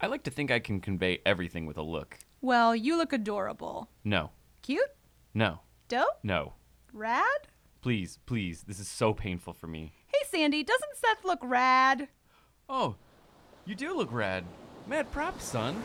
I like to think I can convey everything with a look. Well, you look adorable. No, Cute? no, Dope? no. Rad? Please, please. This is so painful for me. Hey, Sandy, doesn't Seth look rad? Oh, you do look rad. Mad props, son.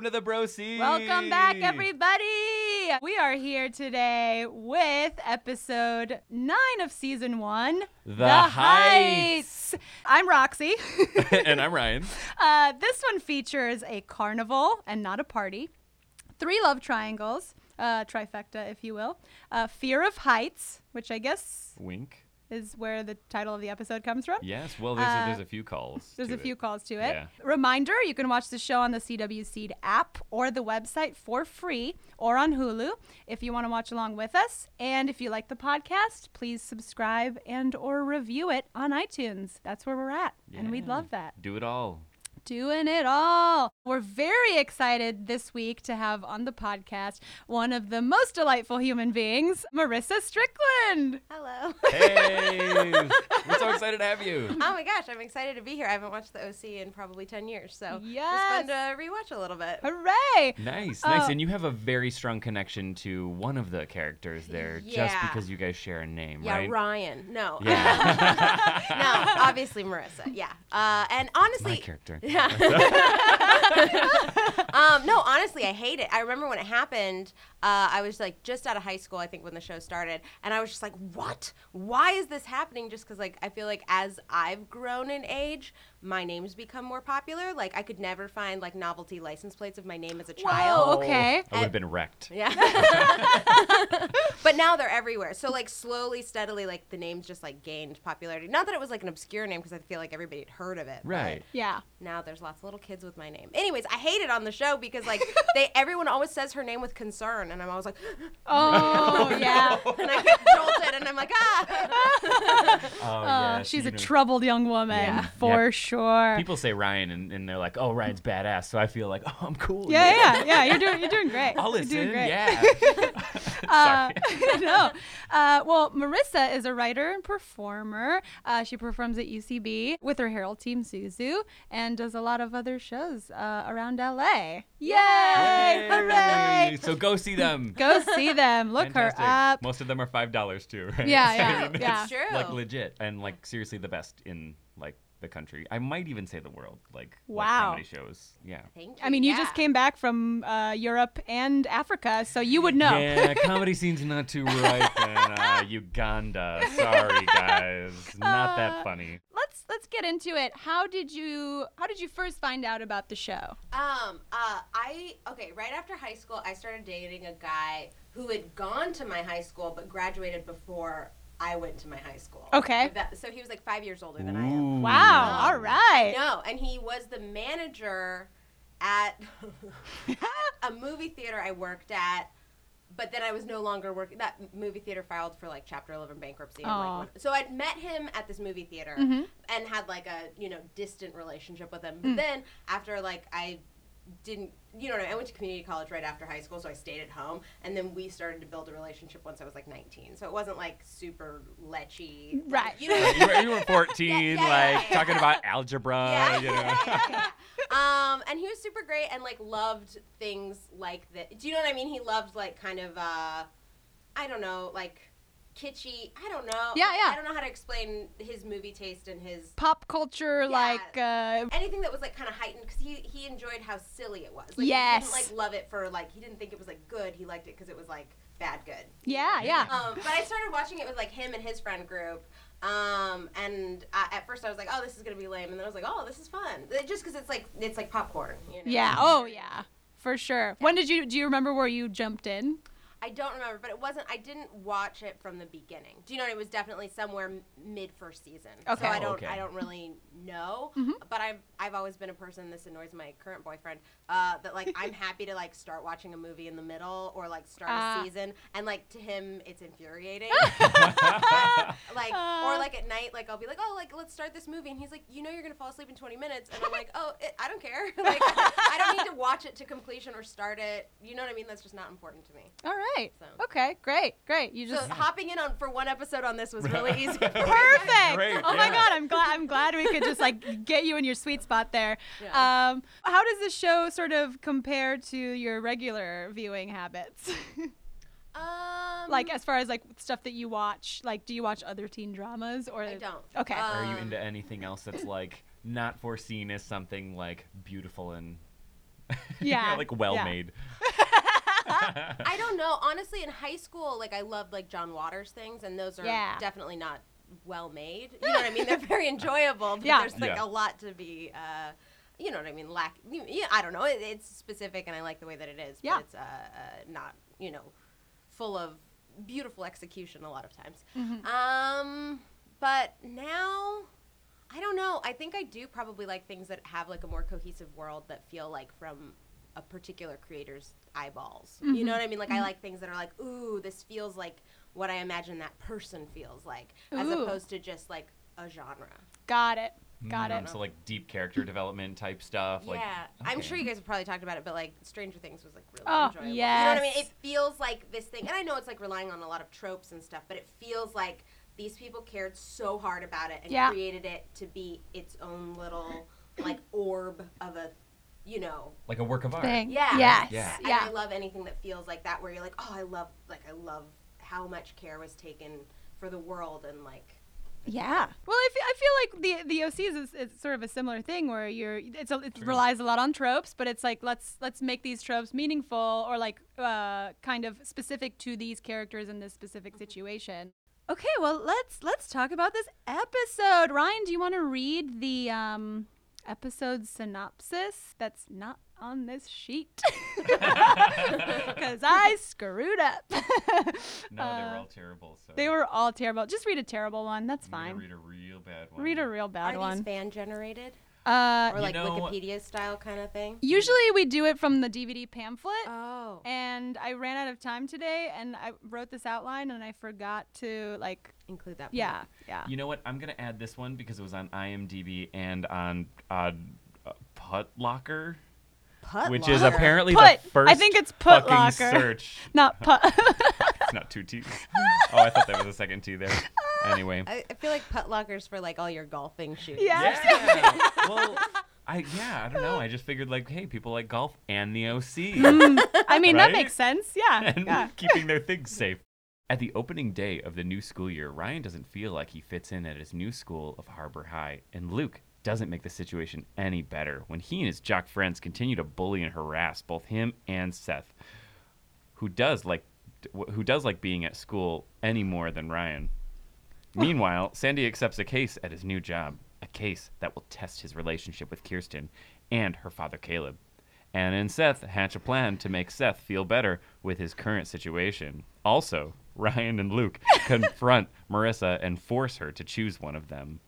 Welcome to the BRO.C. Welcome back, everybody. We are here today with episode nine of season one The Heights. I'm Roxy. and I'm Ryan. uh, this one features a carnival and not a party, three love triangles, uh, trifecta, if you will, uh, fear of heights, which I guess Wink. Is where the title of the episode comes from. Yes. Well, there's Uh, a, there's a few calls. There's a few calls to it. Yeah. Reminder you can watch the show on the CW Seed app or the website for free or on Hulu if you want to watch along with us. And if you like the podcast, please subscribe and or review it on iTunes. That's where we're at. And we'd love that. Do it all. Doing it all. We're very excited this week to have on the podcast one of the most delightful human beings, Marissa Strickland. Hello. Hey, we're so excited to have you. oh my gosh, I'm excited to be here. I haven't watched the OC in probably 10 years, so it's Yes. fun to rewatch a little bit. Hooray! Nice, nice. Uh, and you have a very strong connection to one of the characters there just because you guys share a name, Yeah, right? Yeah, Ryan. No. Yeah. no, obviously Marissa. Yeah. Uh, and honestly, My character. Yeah. Yeah. um, no, honestly, I hate it. I remember when it happened. Uh, I was like just out of high school, I think, when the show started, and I was just like, "What? Why is this happening?" Just because, like, I feel like as I've grown in age, my name's become more popular. Like, I could never find like novelty license plates of my name as a child. Whoa, okay. I would have been wrecked. Yeah. but now they're everywhere. So like slowly, steadily, like the names just like gained popularity. Not that it was like an obscure name because I feel like everybody had heard of it. Right. Yeah. Now there's lots of little kids with my name. Anyways, I hate it on the show because like they everyone always says her name with concern, and I'm always like, Oh, yeah. and I get jolted, and I'm like, ah. Oh, Uh, she's a troubled young woman Yeah. for Yeah. sure. People say Ryan, and, and they're like, "Oh, Ryan's badass," so I feel like, "Oh, I'm cool." yeah, yeah, yeah. You're doing, you're doing great. I'll You're listen. doing great. Yeah. Uh, Sorry. no. Uh, well, Marissa is a writer and performer. Uh, she performs at UCB with her Herald team, Suzu, and does a lot of other shows uh, around LA. Yay! Hooray! So go see them. Go see them. Look Fantastic. her up. Most of them are five dollars too, right? Yeah, I yeah, mean, yeah. it's, True. Like legit, and like seriously, the best in like the country. I might even say the world. Like like Wow. comedy shows. Yeah. Thank you. I mean, you yeah. just came back from uh, Europe and Africa, so you would know. Yeah, comedy scene's not too ripe in uh, Uganda. Sorry, guys, not Uh, that funny. let's let's get into it. How did you how did you first find out about the show? Um, uh, I okay. Right after high school, I started dating a guy who had gone to my high school but graduated before I went to my high school. Okay. That- so he was like five years older than I am. Wow. No. All right. No, and he was the manager at a movie theater I worked at. But then I was no longer working. That movie theater filed for like Chapter 11 bankruptcy. and, like, so I'd met him at this movie theater Mhm. and had like a you know distant relationship with him. Mm. But then after like I didn't, you know, I, went to community college right after high school, so I stayed at home, and then we started to build a relationship once I was like 19. So it wasn't like super lechy, like, Right. You know, you, were, you were 14, Yeah, yeah, like yeah, yeah. talking about algebra. yeah, You know. Um, and he was super great and like loved things like that. Do you know what I mean? He loved like kind of uh, I don't know, like kitschy. I don't know. Yeah, yeah. I don't know how to explain his movie taste and his Pop culture, like uh, anything that was like kind of heightened because he he enjoyed how silly it was. Like, Yes. He didn't like love it for like he didn't think it was like good. He liked it because it was like bad good. yeah, yeah. Um, but I started watching it with like him and his friend group. Um, and I, at first I was like, oh, this is gonna be lame, and then I was like, oh, this is fun, just because it's like it's like popcorn. You know? Yeah. Oh, yeah. For sure. When did you do you remember where you jumped in? I don't remember, but it wasn't. I didn't watch it from the beginning. Do you know? It was definitely somewhere mid first season. Okay. So I Oh, don't. okay. I don't really know. Mhm. But I've I've always been a person. This annoys my current boyfriend. Uh, that like I'm happy to like start watching a movie in the middle or like start Ah. a season, and like to him it's infuriating. Like Uh. or like at night, like I'll be like, oh, like let's start this movie, and he's like, you know, you're gonna fall asleep in 20 minutes, and I'm like, oh, it, I don't care. like I don't need to watch it to completion or start it. You know what I mean? That's just not important to me. All right. So. Okay, great, great. You So just hopping in on for one episode on this was really easy. perfect. Great, oh my god, I'm glad. I'm glad we could just like get you in your sweet spot there. Yeah. Um, how does this show sort of compare to your regular viewing habits? Um, like as far as like stuff that you watch, like do you watch other teen dramas or I don't. Okay. Uh, Are you Um, into anything else that's like not foreseen as something like beautiful and you know, Yeah, like well yeah. made? I don't know. Honestly, in high school, like I loved like John Waters things, and those are Yeah. definitely not well made. You know what I mean? They're very enjoyable, but Yeah. there's like Yeah. a lot to be. Uh, you know what I mean? Lack. Yeah, I don't know. It, it's specific, and I like the way that it is. Yeah. But it's uh, uh, not you know full of beautiful execution a lot of times. Mhm. Um, but now. I don't know. I think I do probably like things that have like a more cohesive world that feel like from a particular creator's eyeballs. You mm-hmm. know what I mean? Like I mm-hmm. like things that are like, ooh, this feels like what I imagine that person feels like, as opposed to just like a genre. Got it. Mm-hmm. Got Mm, it. Um, so like deep character development type stuff. Like, yeah, I'm sure you guys have probably talked about it, but like Stranger Things was like really Oh, enjoyable. You know what I mean? It feels like this thing, and I know it's like relying on a lot of tropes and stuff, but it feels like these people cared so hard about it and Yeah. created it to be its own little like orb of a, you know, like a work of art. Thing. Yeah. Yes. Yeah. And Yeah. I love anything that feels like that, where you're like, oh, I love, like, I love how much care was taken for the world and like. Yeah. Well, I fe- I feel like the the OCs is, is sort of a similar thing where you're it's a, it relies a lot on tropes, but it's like let's let's make these tropes meaningful or like uh, kind of specific to these characters in this specific situation. Okay, well let's let's talk about this episode. Ryan, do you want to read the um, episode synopsis that's not on this sheet? Because I screwed up. No, they were Uh, all terrible. So They were all terrible. Just read a terrible one. That's I'm fine. Read a real bad one. Read a real bad Are one. these fan generated Uh, or You like know- Wikipedia style kind of thing? usually we do it from the DVD pamphlet, Oh. and I ran out of time today, and I wrote this outline, and I forgot to like, Include that. part. yeah, yeah. You know what? I'm gonna add this one because it was on IMDb and on uh, uh, Put Locker, Put which is apparently Put. the first I think it's Put fucking Locker. search. Not put. It's not two T's. Oh, I thought that was a second T there. Anyway. I, I feel like put lockers for like all your golfing shoes. Yeah. Yeah. well, I yeah, I don't know. I just figured like, hey, people like golf and the OC. Mm. I mean, that Right? makes sense. Yeah. and yeah. keeping their things safe. At the opening day of the new school year, Ryan doesn't feel like he fits in at his new school of Harbor High, and Luke doesn't make the situation any better when he and his jock friends continue to bully and harass both him and Seth, who does like who does like being at school any more than Ryan. Meanwhile, Sandy accepts a case at his new job, a case that will test his relationship with Kirsten and her father Caleb. Anna and Seth hatch a plan to make Seth feel better with his current situation. Also, Ryan and Luke confront Marissa and force her to choose one of them.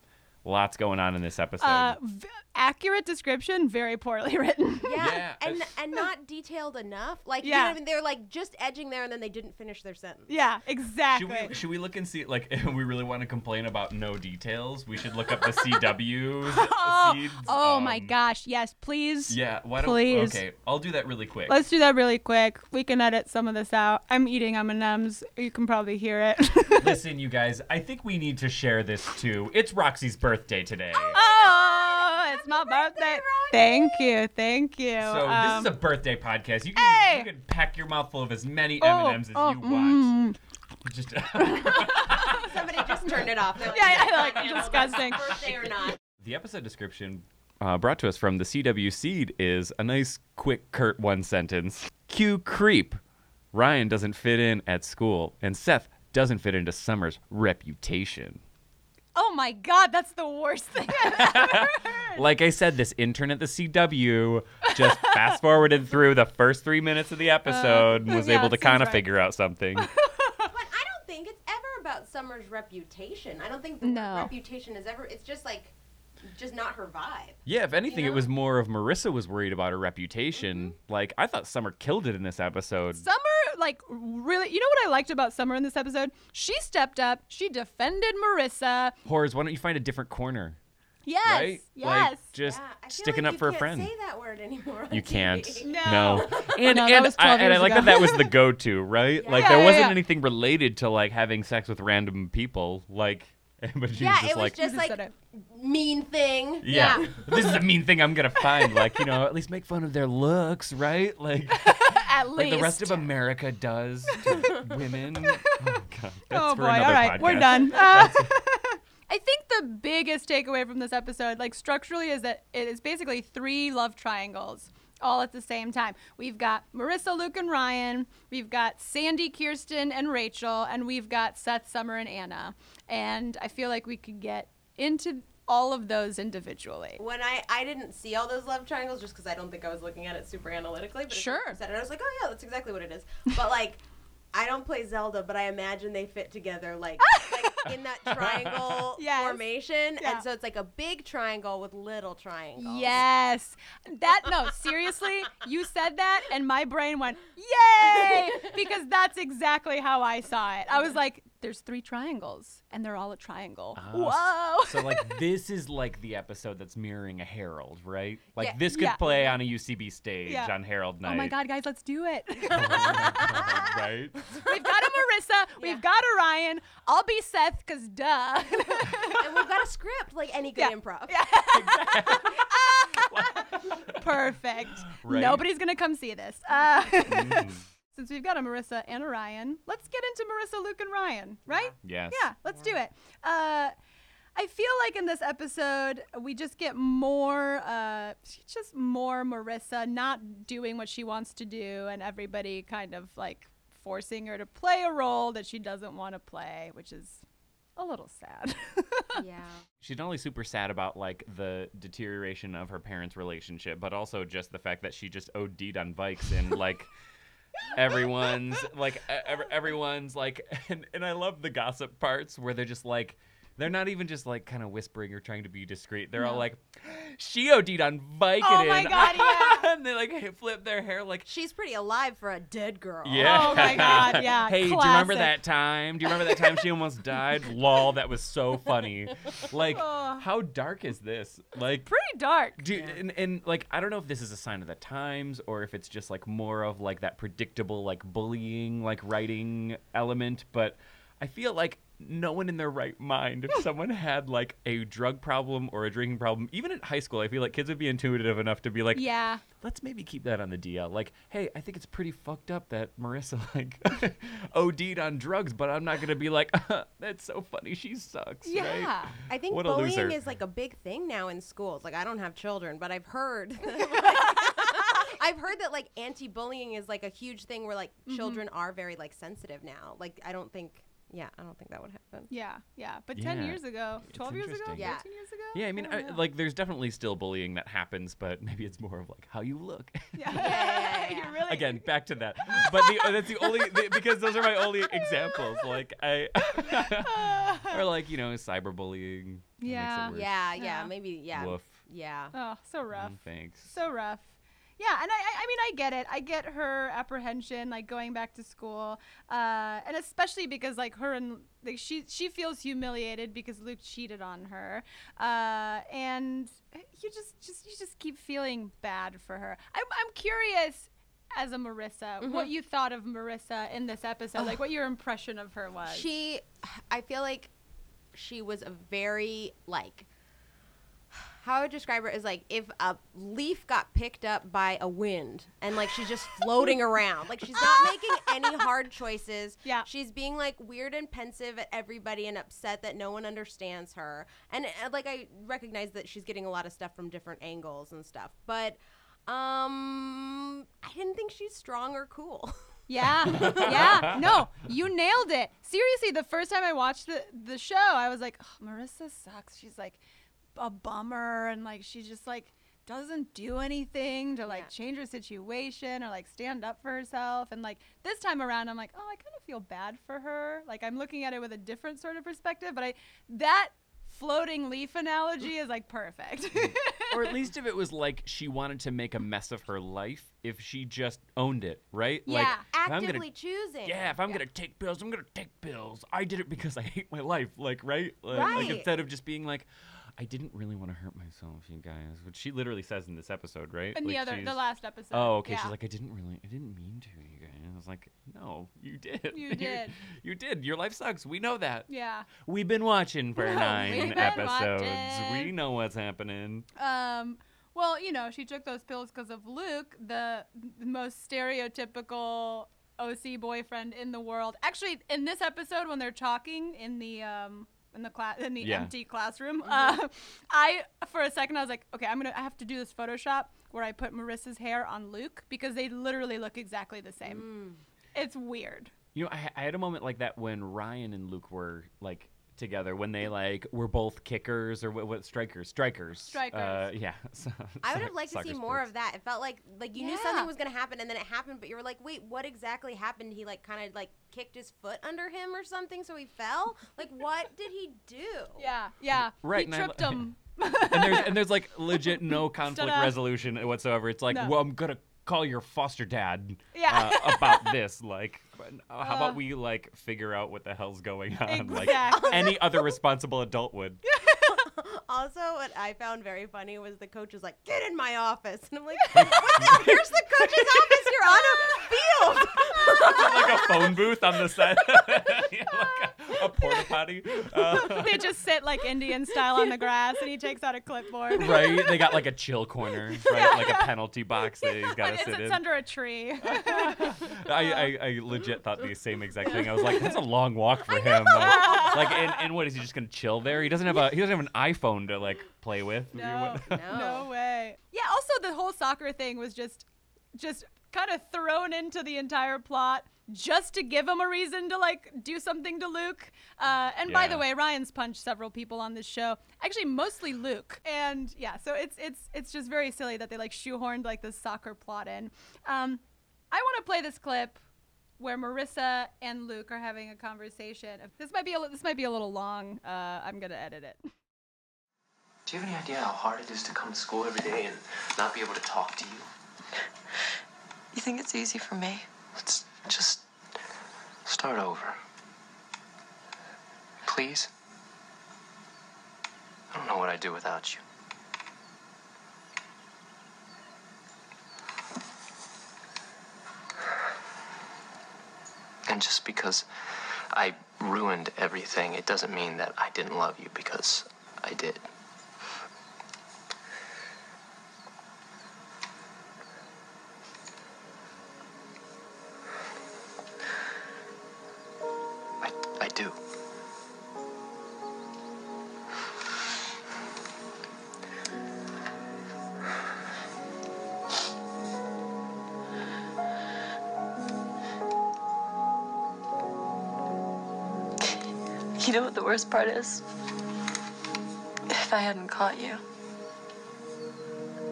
Lots going on in this episode. Uh, v- accurate description, very poorly written. Yeah, Yeah, and and not detailed enough. Like you Yeah. know what I mean? They're like just edging there, and then they didn't finish their sentence. yeah, should exactly. we, should we look and see, like, if we really want to complain about no details, we should look up the CW's oh, seeds. oh my um, gosh, yes, please. Yeah, why don't Please. Okay, I'll do that really quick. Let's do that really quick. We can edit some of this out. I'm eating M&Ms. You can probably hear it. Listen, you guys, I think we need to share this too. It's Roxy's birthday today. oh, it's my birthday. Thank you. Thank you. So Um, this is a birthday podcast. You can hey! you can pack your mouth full of as many oh, M&Ms as oh, you want. mm. Just Somebody just turned it off. They're like, Yeah, yeah, like, "I can't, disgusting." Birthday or not? the episode description uh, brought to us from the CW Seed is a nice, quick, curt one sentence. Cue creep. Ryan doesn't fit in at school, and Seth doesn't fit into Summer's reputation. Oh my god, that's the worst thing I've ever heard. Like I said, this intern at the CW just fast forwarded through the first three minutes of the episode and was Uh, yeah, able to kind of right. figure out something. But I don't think it's ever about Summer's reputation. I don't think the No. reputation is ever. It's just like, just not her vibe. Yeah, if anything, You it was more of Marissa was worried about her reputation. Mm-hmm. Like I thought Summer killed it in this episode. Summer like really, you know what I liked about Summer in this episode? She stepped up. She defended Marissa. Whores, why don't you find a different corner? Yes. right? Yes. Like just Yeah, sticking like up for you a can't friend. Say that word anymore. You can't. TV. Oh, no. And No, and I, and I like that that was the go-to, right? Like Yeah, there yeah, wasn't yeah. anything related to like having sex with random people, like. But she Yeah, was just it was like, just like said mean thing. yeah, this is a mean thing I'm gonna find. Like you know, at least make fun of their looks, right? Like, At like least. the rest of America does to women. Oh god, that's oh for boy! another All right, we're done. Uh, I think the biggest takeaway from this episode, like structurally, is that it is basically three love triangles all at the same time. We've got Marissa, Luke, and Ryan. We've got Sandy, Kirsten, and Rachel, and we've got Seth, Summer, and Anna. And I feel like we could get into all of those individually. When I I didn't see all those love triangles just because I don't think I was looking at it super analytically. But Sure. said it, I was like, oh yeah, that's exactly what it is. But like. I don't play Zelda, but I imagine they fit together like, like in that triangle Yes. formation, Yeah. and so it's like a big triangle with little triangles. Yes. That no, seriously, you said that and my brain went, "Yay!" because that's exactly how I saw it. I was like, there's three triangles and they're all a triangle. Ah, Whoa. So like this is like the episode that's mirroring a Herald, right? Like Yeah. this could Yeah. play on a UCB stage Yeah. on Herald Night. oh my god, guys, let's do it. right? we've got a Marissa, we've got a Ryan. I'll be Seth cuz duh. and we've got a script like any good Yeah. improv. Perfect. Right. Nobody's going to come see this. Uh, Mm. Since we've got a Marissa and a Ryan, let's get into Marissa, Luke, and Ryan, right? Yes. Yeah, let's do it. Uh, I feel like in this episode we just get more, uh, just more Marissa not doing what she wants to do, and everybody kind of like forcing her to play a role that she doesn't want to play, which is a little sad. Yeah. She's not only super sad about like the deterioration of her parents' relationship, but also just the fact that she just OD'd on Vikes and like everyone's like everyone's like and, and I love the gossip parts where they're just like they're not even just like kind of whispering or trying to be discreet. They're all like, "She OD'd on Vicodin." Oh my God, yeah. and they like flip their hair like, She's pretty alive for a dead girl. Yeah. Oh my God, yeah, hey, do you remember that time? Do you remember that time she almost died? Lol, that was so funny. Like, Oh. how dark is this? Like, Pretty dark. do, and, and like, I don't know if this is a sign of the times or if it's just like more of like that predictable like bullying like writing element, but I feel like no one in their right mind, if someone had like a drug problem or a drinking problem, even in high school, I feel like kids would be intuitive enough to be like, Yeah. let's maybe keep that on the DL. Like, hey, I think it's pretty fucked up that Marissa like OD'd on drugs, but I'm not gonna be like, that's so funny. She sucks. Yeah. Right? I think What bullying is like a big thing now in schools. Like I don't have children, but I've heard I've heard that like anti-bullying is like a huge thing where like Mm-hmm. children are very like sensitive now. Like I don't think yeah, I don't think that would happen. Yeah, yeah. But 10 Yeah. years ago, 12 years ago, 13 interesting. Yeah. years ago? Yeah, I mean, don't I, know. like, there's definitely still bullying that happens, but maybe it's more of like how you look. Yeah. yeah, yeah, yeah. You're really Again, back to that. But the, that's the only the, because those are my only examples. Like I, or like you know, cyberbullying. That makes it Yeah. worse. Yeah, yeah, Yeah. maybe yeah. Woof. Yeah. Oh, so rough. Mm, Thanks. So rough. Yeah, and I, I- mean, I get it. I get her apprehension, like going back to school, uh, and especially because like her and like she she feels humiliated because Luke cheated on her, uh, and you just just you just keep feeling bad for her. I'm I'm curious. As a Marissa, what you thought of Marissa in this episode, like what your impression of her was. She I feel like she was a very like how I would describe her is like if a leaf got picked up by a wind and like she's just floating around. Like she's not making any hard choices. Yeah. She's being like weird and pensive at everybody and upset that no one understands her. And uh, like I recognize that she's getting a lot of stuff from different angles and stuff. But um I didn't think she's strong or cool. Yeah, yeah. No, you nailed it. Seriously, the first time I watched the the show, I was like, oh, Marissa sucks. She's like a bummer, and like she just like doesn't do anything to like Yeah. change her situation or like stand up for herself. And like this time around, I'm like, oh, I kind of feel bad for her. Like I'm looking at it with a different sort of perspective. But I that floating leaf analogy is like perfect. Mm. or at least if it was like she wanted to make a mess of her life, if she just owned it, right? Like, Yeah. if I'm Actively gonna, choosing. yeah, if I'm gonna take pills, I'm gonna take pills. I did it because I hate my life, like, right? Like, like instead of just being like, I didn't really want to hurt myself, you guys, which she literally says in this episode, right? in the Like, other, the she's- last episode. Oh, okay. yeah. She's like, I didn't really, I didn't mean to, you guys. I was like, no, you did. You did. you did. Your life sucks. We know that. yeah. We've been watching for We've nine been episodes. watching. We know what's happening. Um, well, you know, she took those pills because of Luke, the, the most stereotypical OC boyfriend in the world. Actually, in this episode, when they're talking in the um in the class in the Yeah. empty classroom, uh, I for a second I was like, okay, I'm gonna I have to do this Photoshop where I put Marissa's hair on Luke because they literally look exactly the same. Mm. It's weird. You know, I, I had a moment like that when Ryan and Luke were like together when they like were both kickers or what, what strikers, strikers, Strikers. Uh, yeah. So- I would have liked to soccer see more of that. It felt like like you knew something was gonna happen and then it happened, but you were like, wait, what exactly happened? He like kind of like kicked his foot under him or something, so he fell. Like, what did he do? Yeah, yeah. Right, He and I tripped li- him. and there's and there's like legit no conflict resolution whatsoever. It's like, No. well, I'm gonna call your foster dad Yeah. uh, about this. Like, uh, how Uh. about we like figure out what the hell's going on? Exactly. Like any other responsible adult would. Also, what I found very funny was the coach was like, "Get in my office," and I'm like, "What the- "Here's the coach's office. You're on a field." like a phone booth on the set, Yeah, like a, a porta potty. Uh, they just sit like Indian style on the grass, and he takes out a clipboard. right? They got like a chill corner, right? Like a penalty box that he's got Like, to it's, sit it's in. under a tree. I, I, I legit thought the same exact thing. I was like, that's a long walk for him. Like, like and, and what is he just gonna chill there? He doesn't have a he doesn't have an iPhone to like play with. No, No. no way. Yeah. Also, the whole soccer thing was just, just kind of thrown into the entire plot just to give him a reason to like do something to Luke. Uh, and by the way, Ryan's punched several people on this show. Actually, mostly Luke. And yeah, so it's it's it's just very silly that they like shoehorned like this soccer plot in. Um, I want to play this clip where Marissa and Luke are having a conversation. This might be a li- this might be a little long. Uh, I'm gonna edit it. Do you have any idea how hard it is to come to school every day and not be able to talk to you? You think it's easy for me? Let's just start over. Please? I don't know what I'd do without you. And just because I ruined everything, it doesn't mean that I didn't love you because I did. You know what the worst part is? If I hadn't caught you,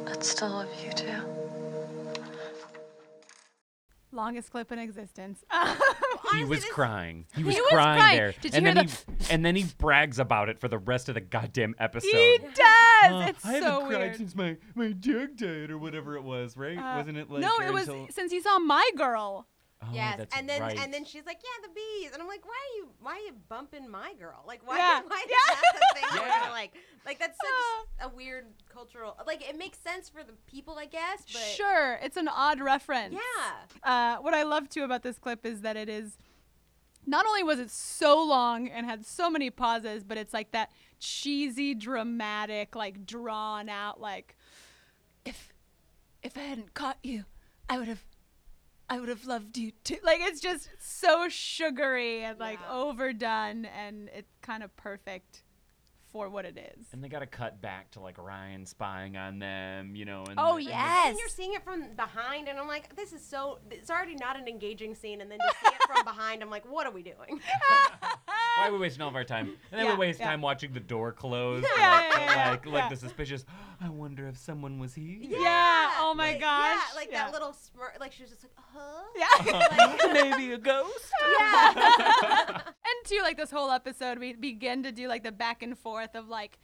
I'd still love you too. Longest clip in existence. He was this- crying. He was was crying, crying. there. Did you and hear then the- he and then he brags about it for the rest of the goddamn episode. He does. Uh, it's I haven't so cried weird. since my my dog died or whatever it was, right? Uh, Wasn't it like no, it was until- since he saw my girl. Oh, yes, that's and then right. and then she's like, "Yeah, the bees," and I'm like, "Why are you why are you bumping my girl? Like, why Yeah. why is Yeah. that the thing? Yeah. you're like, like that's such a weird cultural. Like, it makes sense for the people, I guess, but Sure, it's an odd reference. yeah, Uh, what I love too about this clip is that it is. Not only was it so long and had so many pauses, but it's like that cheesy, dramatic, like drawn out, like if if I hadn't caught you, I would have I would have loved you too. Like it's just so sugary and like Yeah. overdone and it's kind of perfect for what it is. and they got to cut back to like Ryan spying on them, you know. And Oh, and- yeah. and you're seeing it from behind, and I'm like, this is so. It's already not an engaging scene, and then to see it from behind, I'm like, what are we doing? Why are we wasting all of our time? And then Yeah, we waste yeah. time watching the door close. Yeah, like, yeah, yeah, like, like yeah. the suspicious. I wonder if someone was here. Yeah, oh my like, gosh, Yeah, like yeah. that little smirk. Like she was just like, huh? Yeah. Like, Maybe a ghost. yeah. and too, like this whole episode, we begin to do like the back and forth of like,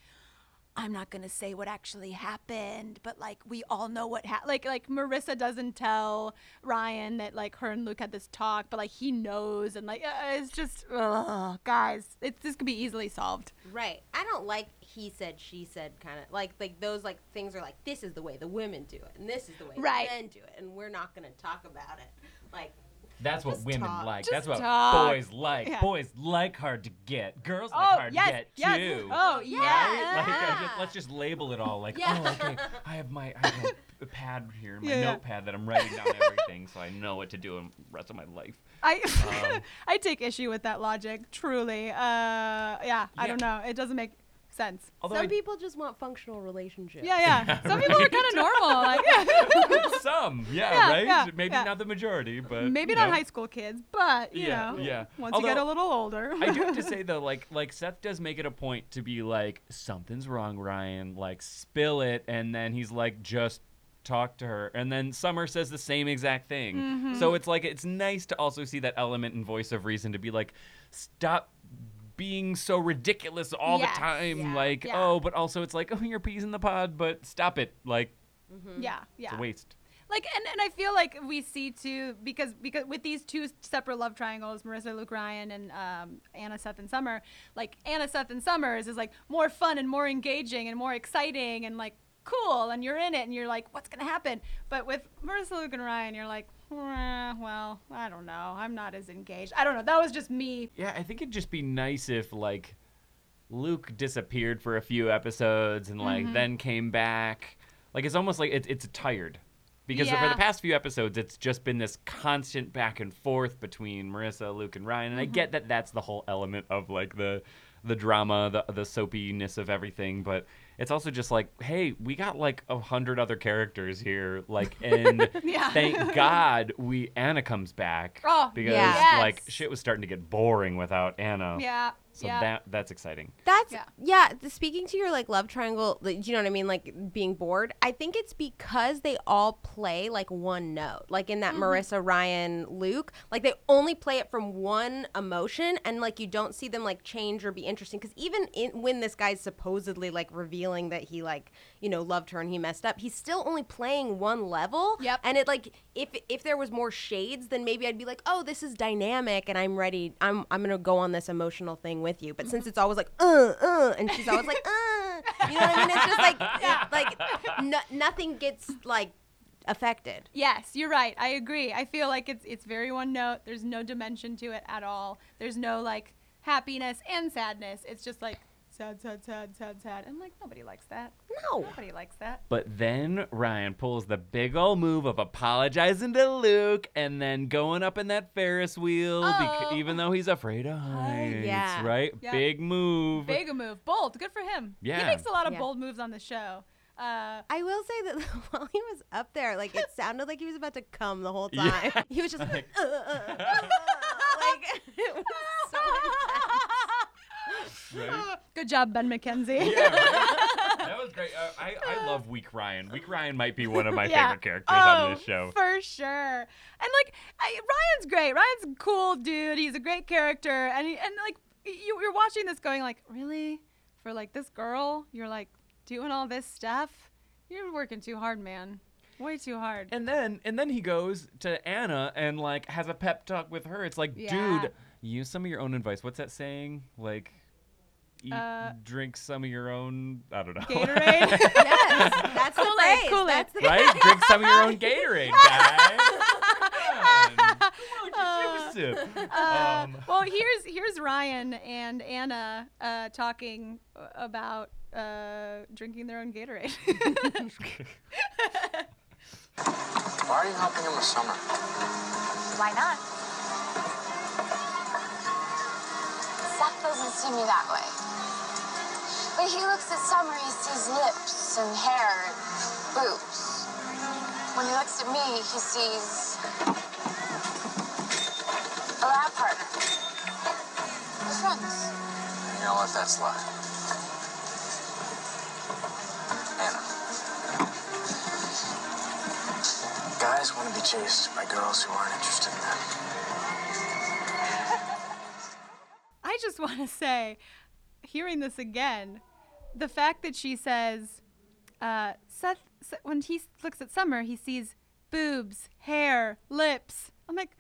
I'm not gonna say what actually happened, but like we all know what happened. Like like Marissa doesn't tell Ryan that like her and Luke had this talk, but like he knows, and like uh, it's just, ugh, guys, it's this could be easily solved. Right. I don't like he said, she said kind of like like those like things are like this is the way the women do it and this is the way Right. the men do it and we're not going to talk about it. Like That's what Just women talk. like. Just That's what talk. boys like. Yeah. Boys like hard to get. Girls like Oh hard yes, to get yes. too. Oh Yeah. yeah. Like, uh, Yeah. just, let's just label it all like, Yeah. oh, okay, I have my, I have a pad here, my Yeah, yeah. notepad that I'm writing down everything, so I know what to do in the rest of my life. I Um, I take issue with that logic. Truly, uh, yeah, I don't know. It doesn't make sense. Although some I- people just want functional relationships. Yeah, yeah. Some people are kind of normal. Like, yeah. some, yeah, Yeah, right? yeah, Maybe yeah. not the majority, but Maybe you not know. high school kids, but you Yeah, know, yeah. once you get a little older. I do have to say though, like like Seth does make it a point to be like, something's wrong, Ryan. Like spill it, and then he's like, just talk to her, and then Summer says the same exact thing. Mm-hmm. So it's like it's nice to also see that element in voice of reason to be like, stop being so ridiculous all Yes, the time. yeah, like yeah. oh, but also it's like oh, you're peas in the pod, but stop it. Like yeah, yeah. it's a waste. Like, and, and I feel like we see too because because with these two separate love triangles, Marissa, Luke, Ryan, and um, Anna, Seth, and Summer. Like Anna, Seth, and Summers is like more fun and more engaging and more exciting and like cool, and you're in it and you're like, what's gonna happen? But with Marissa, Luke, and Ryan, you're like, "Eh, well, I don't know. I'm not as engaged. I don't know. That was just me. Yeah, I think it'd just be nice if like Luke disappeared for a few episodes and Mm-hmm. like then came back. Like it's almost like it, it's tired. Because for the past few episodes, it's just been this constant back and forth between Marissa, Luke, and Ryan, and I Mm-hmm. get that that's the whole element of like the the drama, the the soapiness of everything. But it's also just like, hey, we got like a hundred other characters here, like, and Yeah. thank God we Anna comes back Oh, because yeah. like Yes. shit was starting to get boring without Anna. Yeah. So yeah. that that's exciting. That's Yeah. yeah. the- speaking to your like love triangle, like, do you know what I mean? Like being bored. I think it's because they all play like one note. Like in that Mm-hmm. Marissa, Ryan, Luke, like they only play it from one emotion, and like you don't see them like change or be interesting. Because even in, when this guy's supposedly like revealing that he like you know loved her and he messed up, he's still only playing one level. Yep. And it like if if there was more shades, then maybe I'd be like, oh, this is dynamic, and I'm ready. I'm I'm gonna go on this emotional thing with you. But since it's always like, uh, uh, and she's always like, uh, you know what I mean? It's just like, like no, nothing gets like affected. Yes, you're right. I agree. I feel like it's it's very one note. There's no dimension to it at all. There's no like happiness and sadness. It's just like sad, sad, sad, sad, sad. And like nobody likes that. No. Nobody likes that. But then Ryan pulls the big old move of apologizing to Luke and then going up in that Ferris wheel, bec- Oh. even though he's afraid of heights. yeah. Right? Yeah. Big move. Big move. Bold. Good for him. Yeah. He makes a lot of Yeah. bold moves on the show. Uh, I will say that while he was up there, like it sounded like he was about to come the whole Yeah. time. He was just like, uh, uh, uh, like it was so intense. Right? good job, Ben McKenzie. Yeah, right? that was great. Uh, I, I love Weak Ryan. Weak Ryan might be one of my Yeah. favorite characters on this Oh, show. For sure. And like I, Ryan's great. Ryan's a cool dude. He's a great character. And he, and like you, you're watching this going like, really? For like this girl, you're like doing all this stuff? You're working too hard, man. Way too hard. And then and then he goes to Anna and like has a pep talk with her. It's like, Yeah. dude, use some of your own advice. What's that saying? Like eat, Uh, drink some of your own I don't know. Gatorade. Yes, that's the Kool-Aid. Kool-Aid. That's the right? Drink some of your own Gatorade, guys. Come on. Come on, just do a sip. Uh, Um, well, here's here's Ryan and Anna uh, talking about uh, drinking their own Gatorade. Why are you helping him with Summer? Why not? Seth doesn't see me that way. But he looks at Summer, he sees lips and hair and boobs. When he looks at me, he sees a lab partner. Friends. You know what? That's life. Anna. Guys want to be chased by girls who aren't interested in them. I just want to say, hearing this again, the fact that she says, uh, Seth, S- when he looks at Summer, he sees boobs, hair, lips. I'm like,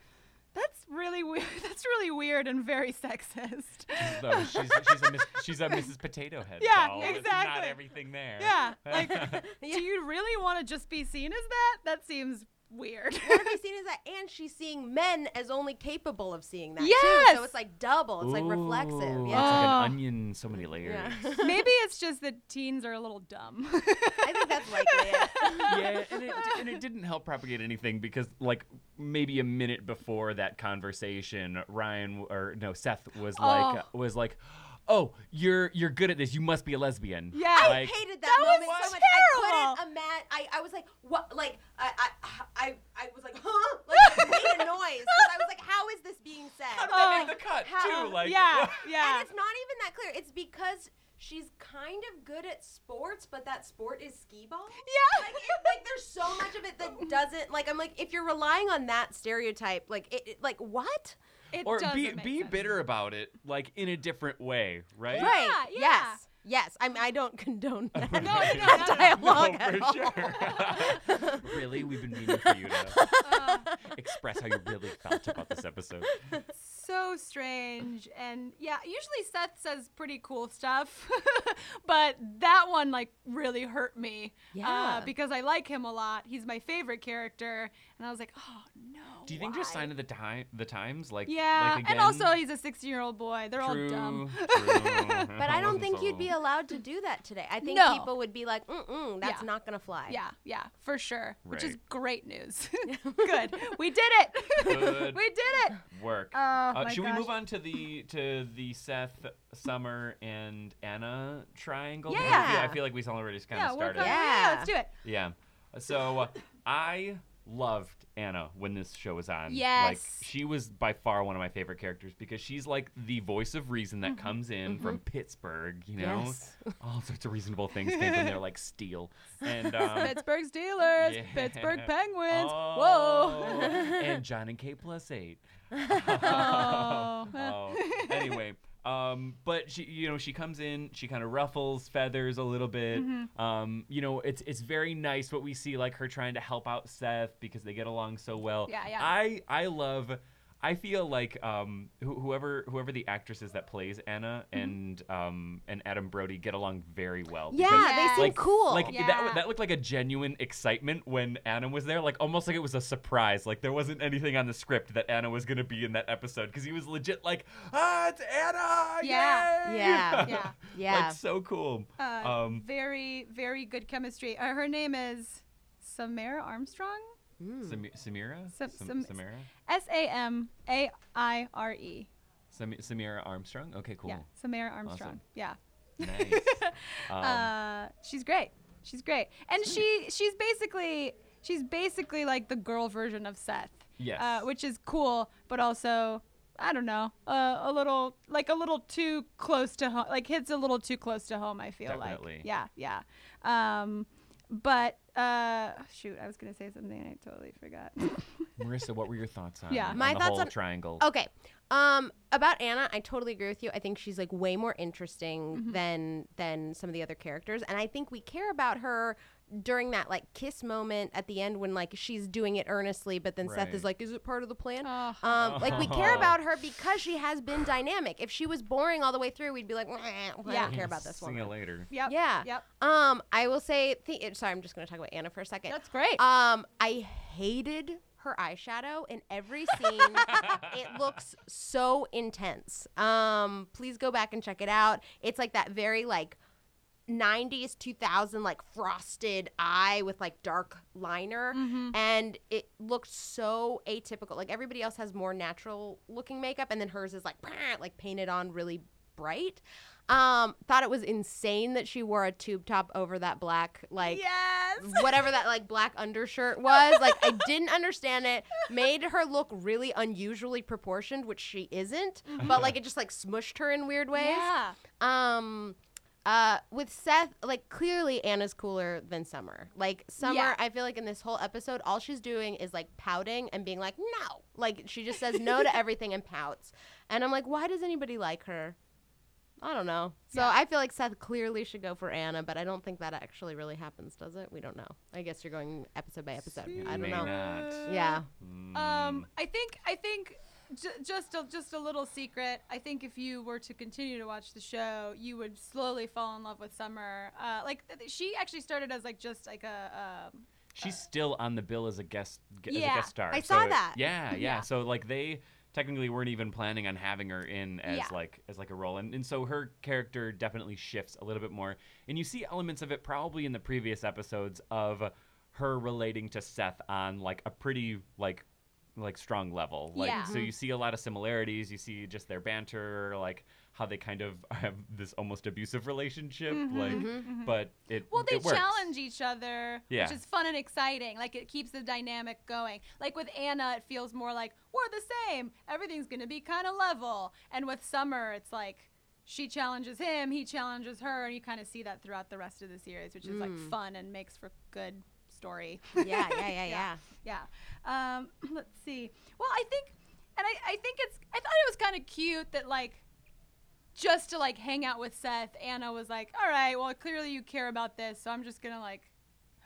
that's really weird. That's really weird and very sexist. Though she's she's a she's a Mrs. Potato Head. Yeah, doll. It's not everything there. yeah, like, do you really want to just be seen as that? That seems weird. What have you seen is that, and she's seeing men as only capable of seeing that too. So it's like double. It's like reflexive. Yeah. It's like an onion, so many layers. Yeah. Maybe it's just that teens are a little dumb. I think that's likely it. yeah, and it, and it didn't help propagate anything because, like, maybe a minute before that conversation, Ryan or no, Seth was like, Oh. was like, "Oh, you're you're good at this. You must be a lesbian." Yeah. I hated that, That was moment so much. terrible. I couldn't imagine. I, I was like, what? Like, I, I, I, I was like, huh? Like, I made a noise I was like, how is this being said? How did that make the cut How- too? Like, yeah, yeah. And it's not even that clear. It's because she's kind of good at sports, but that sport is skee ball. Yeah. Like, it, like there's so much of it that doesn't. Like, I'm like, if you're relying on that stereotype, like, it, it- like what? It or be be sense. bitter about it, like in a different way, right? Right. yeah. Yes. Yes. I mean, I don't condone that. No, no, no, no, no. dialogue No, at for all. sure. really, we've been meaning for you to Uh, express how you really felt about this episode. so strange and yeah usually seth says pretty cool stuff but that one like really hurt me Yeah. uh, because i like him a lot he's my favorite character and i was like oh no Do you think just why? sign of the time, the times, like yeah like again? and also he's a 16 year old boy they're true, all dumb true. But I don't think you'd be allowed to do that today. I think No. people would be like, mm-mm, that's Yeah. not going to fly. yeah yeah for sure which is great news good we did it Good. we did it work. Oh, uh, my should we move on to the to the Seth, Summer, and Anna triangle? Because I Yeah. feel, I feel like we've already kind yeah of we're started. Yeah. yeah let's do it Yeah. So uh, I loved Anna when this show was on. Yes. Like she was by far one of my favorite characters because she's like the voice of reason Mm-hmm. that comes in from Pittsburgh, you know. Yes. All sorts of reasonable things came from there like steel. And um Pittsburgh Steelers, yeah. Pittsburgh Penguins. Oh, Whoa. and Jon and Kate plus eight. Oh. oh. Anyway, um, but she, you know, she comes in, she kind of ruffles feathers a little bit. Mm-hmm. Um, you know, it's it's very nice what we see, like her trying to help out Seth because they get along so well. Yeah, yeah. I I love. I feel like um, wh- whoever whoever the actress is that plays Anna Mm-hmm. and um, and Adam Brody get along very well. Yeah, because- they seem like cool. Like Yeah. that, that looked like a genuine excitement when Anna was there. Like almost like it was a surprise. Like there wasn't anything on the script that Anna was gonna be in that episode because he was legit like, ah, it's Anna. Yeah. yay!" Yeah. Yeah. Yeah. like so cool. Uh, um, very, very good chemistry. Uh, her name is Samara Armstrong. Sam- Samaire. Sam- Sam- Sam- Samaire. S A M A I R E. Sam- Samaire Armstrong. Okay, cool. Yeah, Samaire Armstrong. Awesome. Yeah. Nice. Um, Uh, she's great. She's great, and she she's basically she's basically like the girl version of Seth. Yes. Uh, which is cool, but also I don't know, uh, a little like a little too close to home. Like hits a little too close to home. I feel Definitely. like. Yeah, yeah. Um, but uh, shoot, I was gonna say something and I totally forgot. Marissa, what were your thoughts on, Yeah. on My the thoughts whole on- triangle? Okay. Um, about Anna, I totally agree with you. I think she's like way more interesting Mm-hmm. than than some of the other characters, and I think we care about her during that like kiss moment at the end when like she's doing it earnestly, but then Seth Right. is like, "Is it part of the plan?" Oh. Um, like we care Oh. about her because she has been dynamic. If she was boring all the way through, we'd be like, "Meh, I Yeah. don't care about this Sing one." it later. yep. Yeah. Yep. Um, I will say, th- sorry, I'm just going to talk about Anna for a second. That's great. Um, I hated her eyeshadow in every scene. it looks so intense. Um, please go back and check it out. It's like that very like 90s 2000 like frosted eye with like dark liner and it looked so atypical like everybody else has more natural looking makeup and then hers is like like painted on really bright um thought it was insane that she wore a tube top over that black like yes. whatever that like black undershirt was. Like I didn't understand it. Made her look really unusually proportioned, which she isn't. But like it just like smushed her in weird ways. Yeah. Um uh with Seth, like clearly Anna's cooler than Summer. Like Summer, Yeah. I feel like in this whole episode, all she's doing is like pouting and being like, no. Like she just says no to everything and pouts. And I'm like, why does anybody like her? I don't know. So I feel like Seth clearly should go for Anna, but I don't think that actually really happens, does it? We don't know. I guess you're going episode by episode. I don't May know. not. Yeah. Um, I think I think j- just a, just a little secret. I think if you were to continue to watch the show, you would slowly fall in love with Summer. Uh, like th- she actually started as like just like a um, She's still on the bill as a guest g- as a guest star. I so saw it- that. Yeah, yeah, Yeah. So like they technically weren't even planning on having her in as Yeah. like as like a role, and and so her character definitely shifts a little bit more, and you see elements of it probably in the previous episodes of her relating to Seth on like a pretty like like strong level like Yeah. so mm-hmm. you see a lot of similarities you see just their banter like how they kind of have this almost abusive relationship mm-hmm, like mm-hmm. but it Well, they it works. challenge each other, Yeah. which is fun and exciting. Like it keeps the dynamic going. Like with Anna, it feels more like we're the same. Everything's gonna be kind of level. And with Summer, it's like she challenges him, he challenges her, and you kind of see that throughout the rest of the series, which is like mm. fun and makes for good story. Yeah, yeah, yeah, yeah. Yeah. Um, let's see. Well, I think, and I, I think it's. I thought it was kind of cute that like, just to like hang out with Seth, Anna was like, "All right, well, clearly you care about this, so I'm just gonna like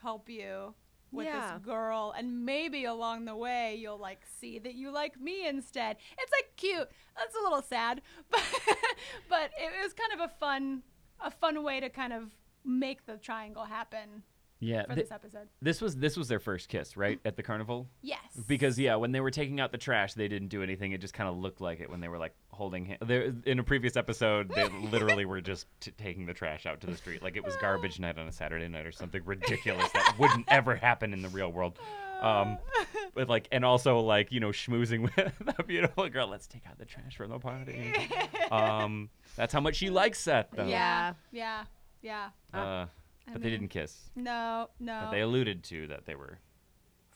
help you." With Yeah. this girl, and maybe along the way you'll like see that you like me instead. It's like cute. That's a little sad, but but it, was kind of a fun a fun way to kind of make the triangle happen yeah for th- this episode. this was this was their first kiss right at the carnival Yes, Because yeah, when they were taking out the trash, they didn't do anything. It just kind of looked like it when they were like holding. Ha- there in a previous episode, they literally were just t- taking the trash out to the street, like it was garbage night on a Saturday night or something ridiculous that wouldn't ever happen in the real world. Um, but like, and also like you know schmoozing with a beautiful girl. Let's take out the trash from the party. Um, that's how much she likes Seth, though. Yeah. yeah, yeah. Uh, but they didn't kiss. No, no. But they alluded to that they were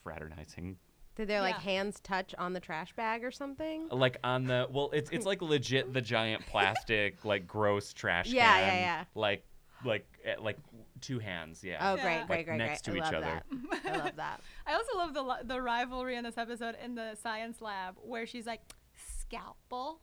fraternizing Did their like hands touch on the trash bag or something? like on the well it's it's like legit the giant plastic like gross trash Yeah, can yeah, yeah. yeah. like like eh, like two hands yeah Oh, Yeah. great, Like great, great, next great. to I each love other. That. I love that. I also love the the rivalry in this episode in the science lab where she's like scalpel.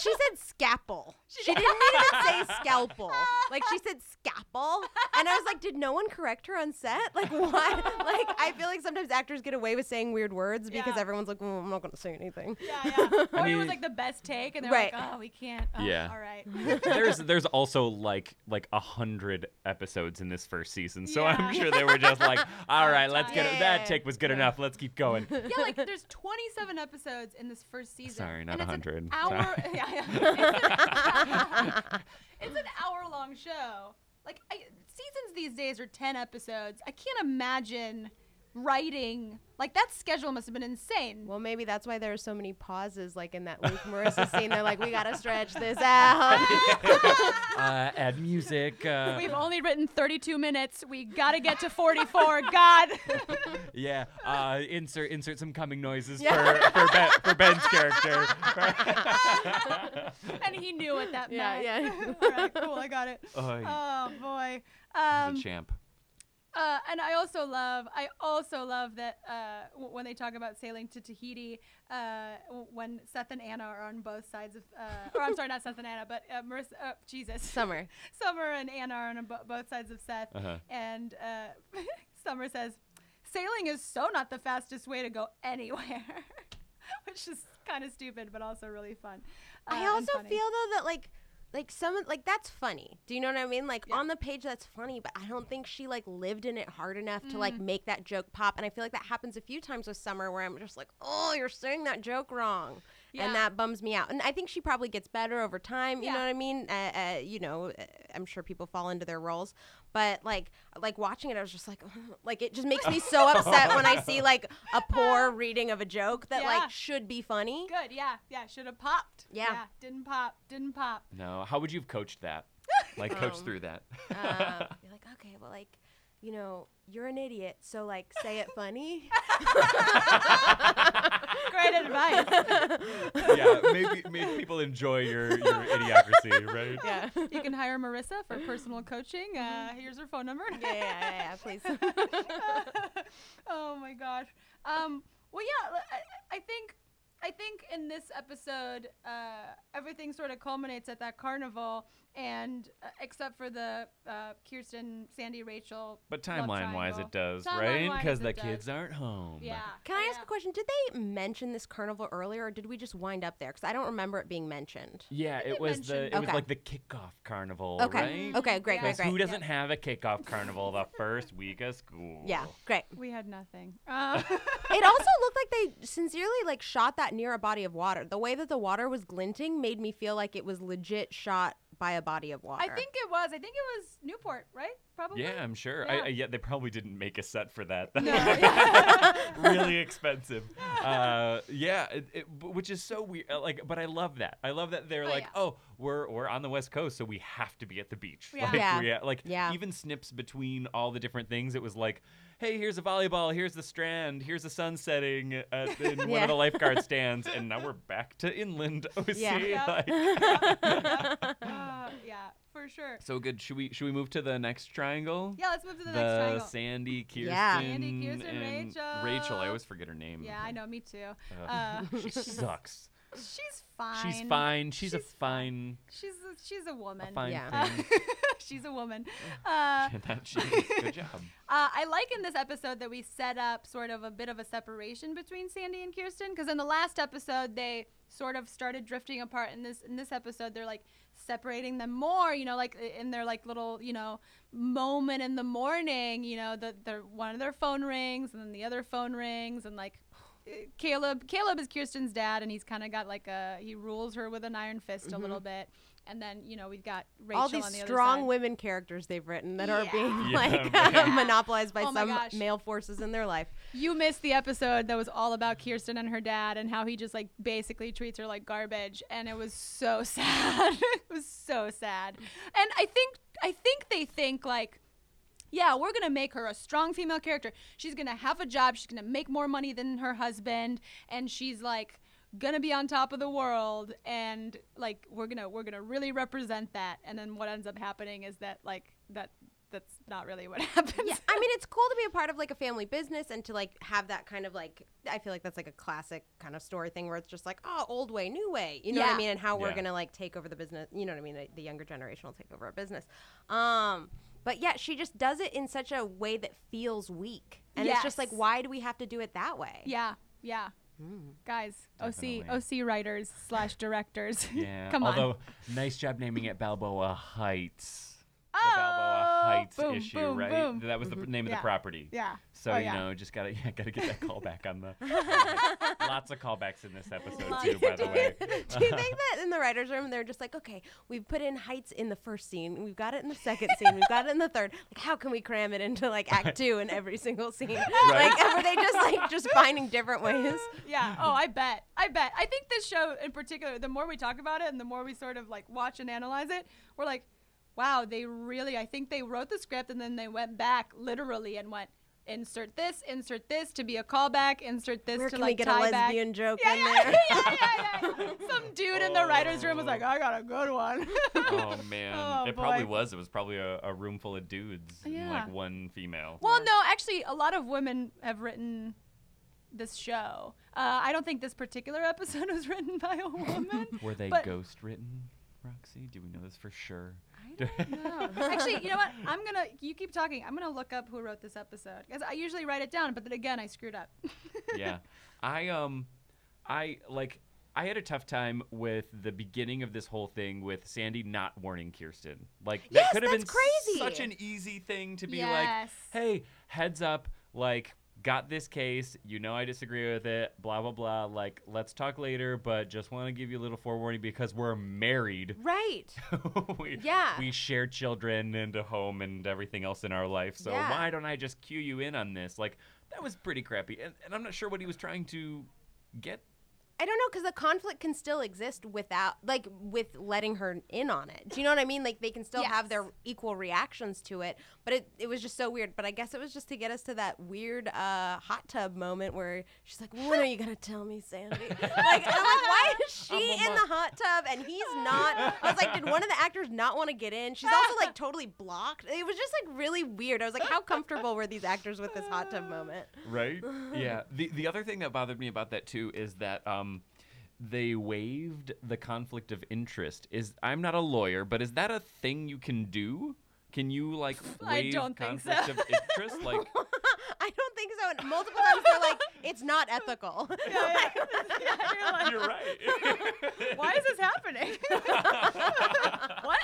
she said scalpel. She didn't even say scalpel. Like she said scalpel, and I was like, did no one correct her on set? Like what? Like I feel like sometimes actors get away with saying weird words because Yeah. everyone's like, well, I'm not going to say anything. yeah, yeah. Or it was like the best take, and they're Right. like, oh, we can't. Oh, Yeah. All right. there's there's also like like a hundred episodes in this first season so i'm sure they were just like all right let's get it Yeah. that take was good enough let's keep going yeah, like there's 27 episodes in this first season. Sorry, not and it's 100. An hour. Sorry. Yeah, yeah. it's an hour long show. Like I, seasons these days are 10 episodes. I can't imagine writing like that schedule must have been insane. Well, maybe that's why there are so many pauses, like in that Luke Marissa scene. They're like, we got to stretch this out. uh, add music uh, We've only written 32 minutes. We got to get to 44. God. yeah uh, insert insert some coming noises Yeah. for for, ben, for ben's character and he knew what that Yeah, meant. yeah. All right, cool. I got it. Oy. Oh boy. the Um, champ Uh, and I also love, I also love that uh, w- when they talk about sailing to Tahiti, uh, w- when Seth and Anna are on both sides of, uh, or I'm sorry, not Seth and Anna, but uh, Marissa, uh, Jesus, Summer. Summer and Anna are on bo- both sides of Seth, Uh-huh. and uh, Summer says, "Sailing is so not the fastest way to go anywhere," which is kind of stupid, but also really fun. Uh, I also feel though that like like some like that's funny. Do you know what I mean? Like on the page that's funny, but I don't think she like lived in it hard enough to Mm. like make that joke pop. And I feel like that happens a few times with Summer where I'm just like, "Oh, you're saying that joke wrong." Yeah. And that bums me out. And I think she probably gets better over time. You Yeah. know what I mean? Uh, uh, you know, uh, I'm sure people fall into their roles, but like, like watching it, I was just like, like it just makes me so upset when I see like a poor reading of a joke that Yeah. like should be funny. Good, yeah, yeah, should have popped. Yeah. didn't pop, didn't pop. no how would you have coached that like coach through that uh, be like, okay, well, like, you know, you're an idiot, so like, say it funny. Great advice. yeah maybe make people enjoy your your idiocracy right yeah. you can hire Marissa for personal coaching. Uh, here's her phone number. Yeah, yeah, yeah, yeah, please. oh my gosh. Um, well, yeah, I, I think I think in this episode, uh, everything sort of culminates at that carnival, and uh, except for the uh, Kirsten, Sandy, Rachel. But timeline wise, it does, right? Because it the does. kids aren't home. Yeah. Can I ask a question? Did they mention this carnival earlier, or did we just wind up there? Because I don't remember it being mentioned. Yeah, it was the mentioned- it was like the kickoff carnival, Okay. right? Okay, great, Yeah. great. who doesn't have a kickoff carnival the first week of school? Yeah, great. We had nothing. Uh, It also looked like they sincerely like shot that near a body of water. The way that the water was glinting made me feel like it was legit shot by a body of water. I think it was. I think it was Newport, right? Probably. Yeah, I'm sure. Yeah. I, yeah, they probably didn't make a set for that. No, really expensive. Uh, yeah, it, it, which is so weird. uh, Like, but I love that. I love that they're Oh, like, yeah. oh, we're we're on the west coast, so we have to be at the beach. Yeah. Like, Yeah. we, like Yeah. even snips between all the different things. It was like, hey, here's a volleyball, here's the strand, here's the sun setting at, in one of the lifeguard stands, and now we're back to inland OC. Yeah. Yeah. like- Uh, yeah, for sure. so good. Should we should we move to the next triangle? Yeah, let's move to the, the next triangle. Sandy, Kirsten, Yeah. Sandy, Kirsten, and Rachel. Rachel. I always forget her name. yeah, I know. Me too. Uh, Uh, she sucks. She's fine. She's fine. She's, a fine, She's a, she's a woman. a fine Yeah. thing. she's a woman. Uh, that she is. Good job. Uh, I like in this episode that we set up sort of a bit of a separation between Sandy and Kirsten because in the last episode they sort of started drifting apart. In this in this episode they're like separating them more. You know, like in their like little you know moment in the morning. You know, the their one of their phone rings and then the other phone rings and like. Caleb Caleb is Kirsten's dad and he's kind of got like a he rules her with an iron fist a mm-hmm. little bit and then you know we've got Rachel all these on the strong other side. women characters they've written that are being Yeah, like right. monopolized by Oh some male forces in their life. You missed the episode that was all about Kirsten and her dad and how he just like basically treats her like garbage and it was so sad. it was so sad. And I think I think they think like yeah, we're going to make her a strong female character. She's going to have a job, she's going to make more money than her husband. And she's like going to be on top of the world. And like we're going to we're going to really represent that. And then what ends up happening is that like that that's not really what happens. Yeah, I mean it's cool to be a part of like a family business and to like have that kind of like I feel like that's like a classic kind of story thing where it's just like oh old way new way. You know what I mean? And how we're gonna like take over the business you know what I mean? The, the younger generation will take over our business. Um but yeah she just does it in such a way that feels weak and it's just like why do we have to do it that way Yeah, yeah. Hmm. Guys, Definitely. OC OC writers slash directors. Yeah. Come on. Although, nice job naming it Balboa Heights. The Oh, Balboa Heights boom, issue, boom, right? boom. That was the pr- name of Yeah. the property. Yeah. So Oh, you yeah. know, just gotta yeah, gotta get that callback on the. Lots of callbacks in this episode too, by the way. do you think that in the writers' room they're just like, okay, we've put in heights in the first scene, we've got it in the second scene, we've got it in the third. Like, how can we cram it into like Act Two in every single scene? Like, were they just like just finding different ways? Yeah. Oh, I bet. I bet. I think this show in particular, the more we talk about it and the more we sort of like watch and analyze it, we're like, wow, they really, I think they wrote the script and then they went back literally and went, insert this, insert this to be a callback, insert this Where to can like we get a tie back. lesbian joke Yeah, in yeah, there? yeah, yeah, yeah, yeah. Some dude in the writer's room was like, I got a good one. Oh man, Oh, it probably was. It was probably a, a room full of dudes and like one female. Well, no, actually, a lot of women have written this show. Uh, I don't think this particular episode was written by a woman. Were they ghost written, Roxy? Do we know this for sure? No. Actually, you know what? I'm gonna. You keep talking. I'm gonna look up who wrote this episode because I usually write it down, but then again, I screwed up. yeah. I um I like I had a tough time with the beginning of this whole thing with Sandy not warning Kirsten. Like that Yes, could have been crazy. such an easy thing to be Yes. like, "Hey, heads up, like got this case, you know I disagree with it, blah blah blah, like let's talk later, but just want to give you a little forewarning because we're married." Right. we, Yeah. we share children and a home and everything else in our life. So Yeah. why don't I just cue you in on this? Like that was pretty crappy, and, and I'm not sure what he was trying to get. I don't know because the conflict can still exist without, like, with letting her in on it. Do you know what I mean? Like, they can still have their equal reactions to it, but it, it was just so weird. But I guess it was just to get us to that weird uh, hot tub moment where she's like, "When are you gonna tell me, Sandy?" like, and I'm like, why is she in the hot tub and he's not? I was like, did one of the actors not want to get in? She's also like totally blocked. It was just like really weird. I was like, how comfortable were these actors with this hot tub moment? Right? yeah. The the other thing that bothered me about that too is that um they waived the conflict of interest. Is I'm not a lawyer, but is that a thing you can do? Can you like waive think so. conflict of interest? Like think so. And multiple times they're like, it's not ethical. Yeah, you're like, you're right. Why is this happening? what?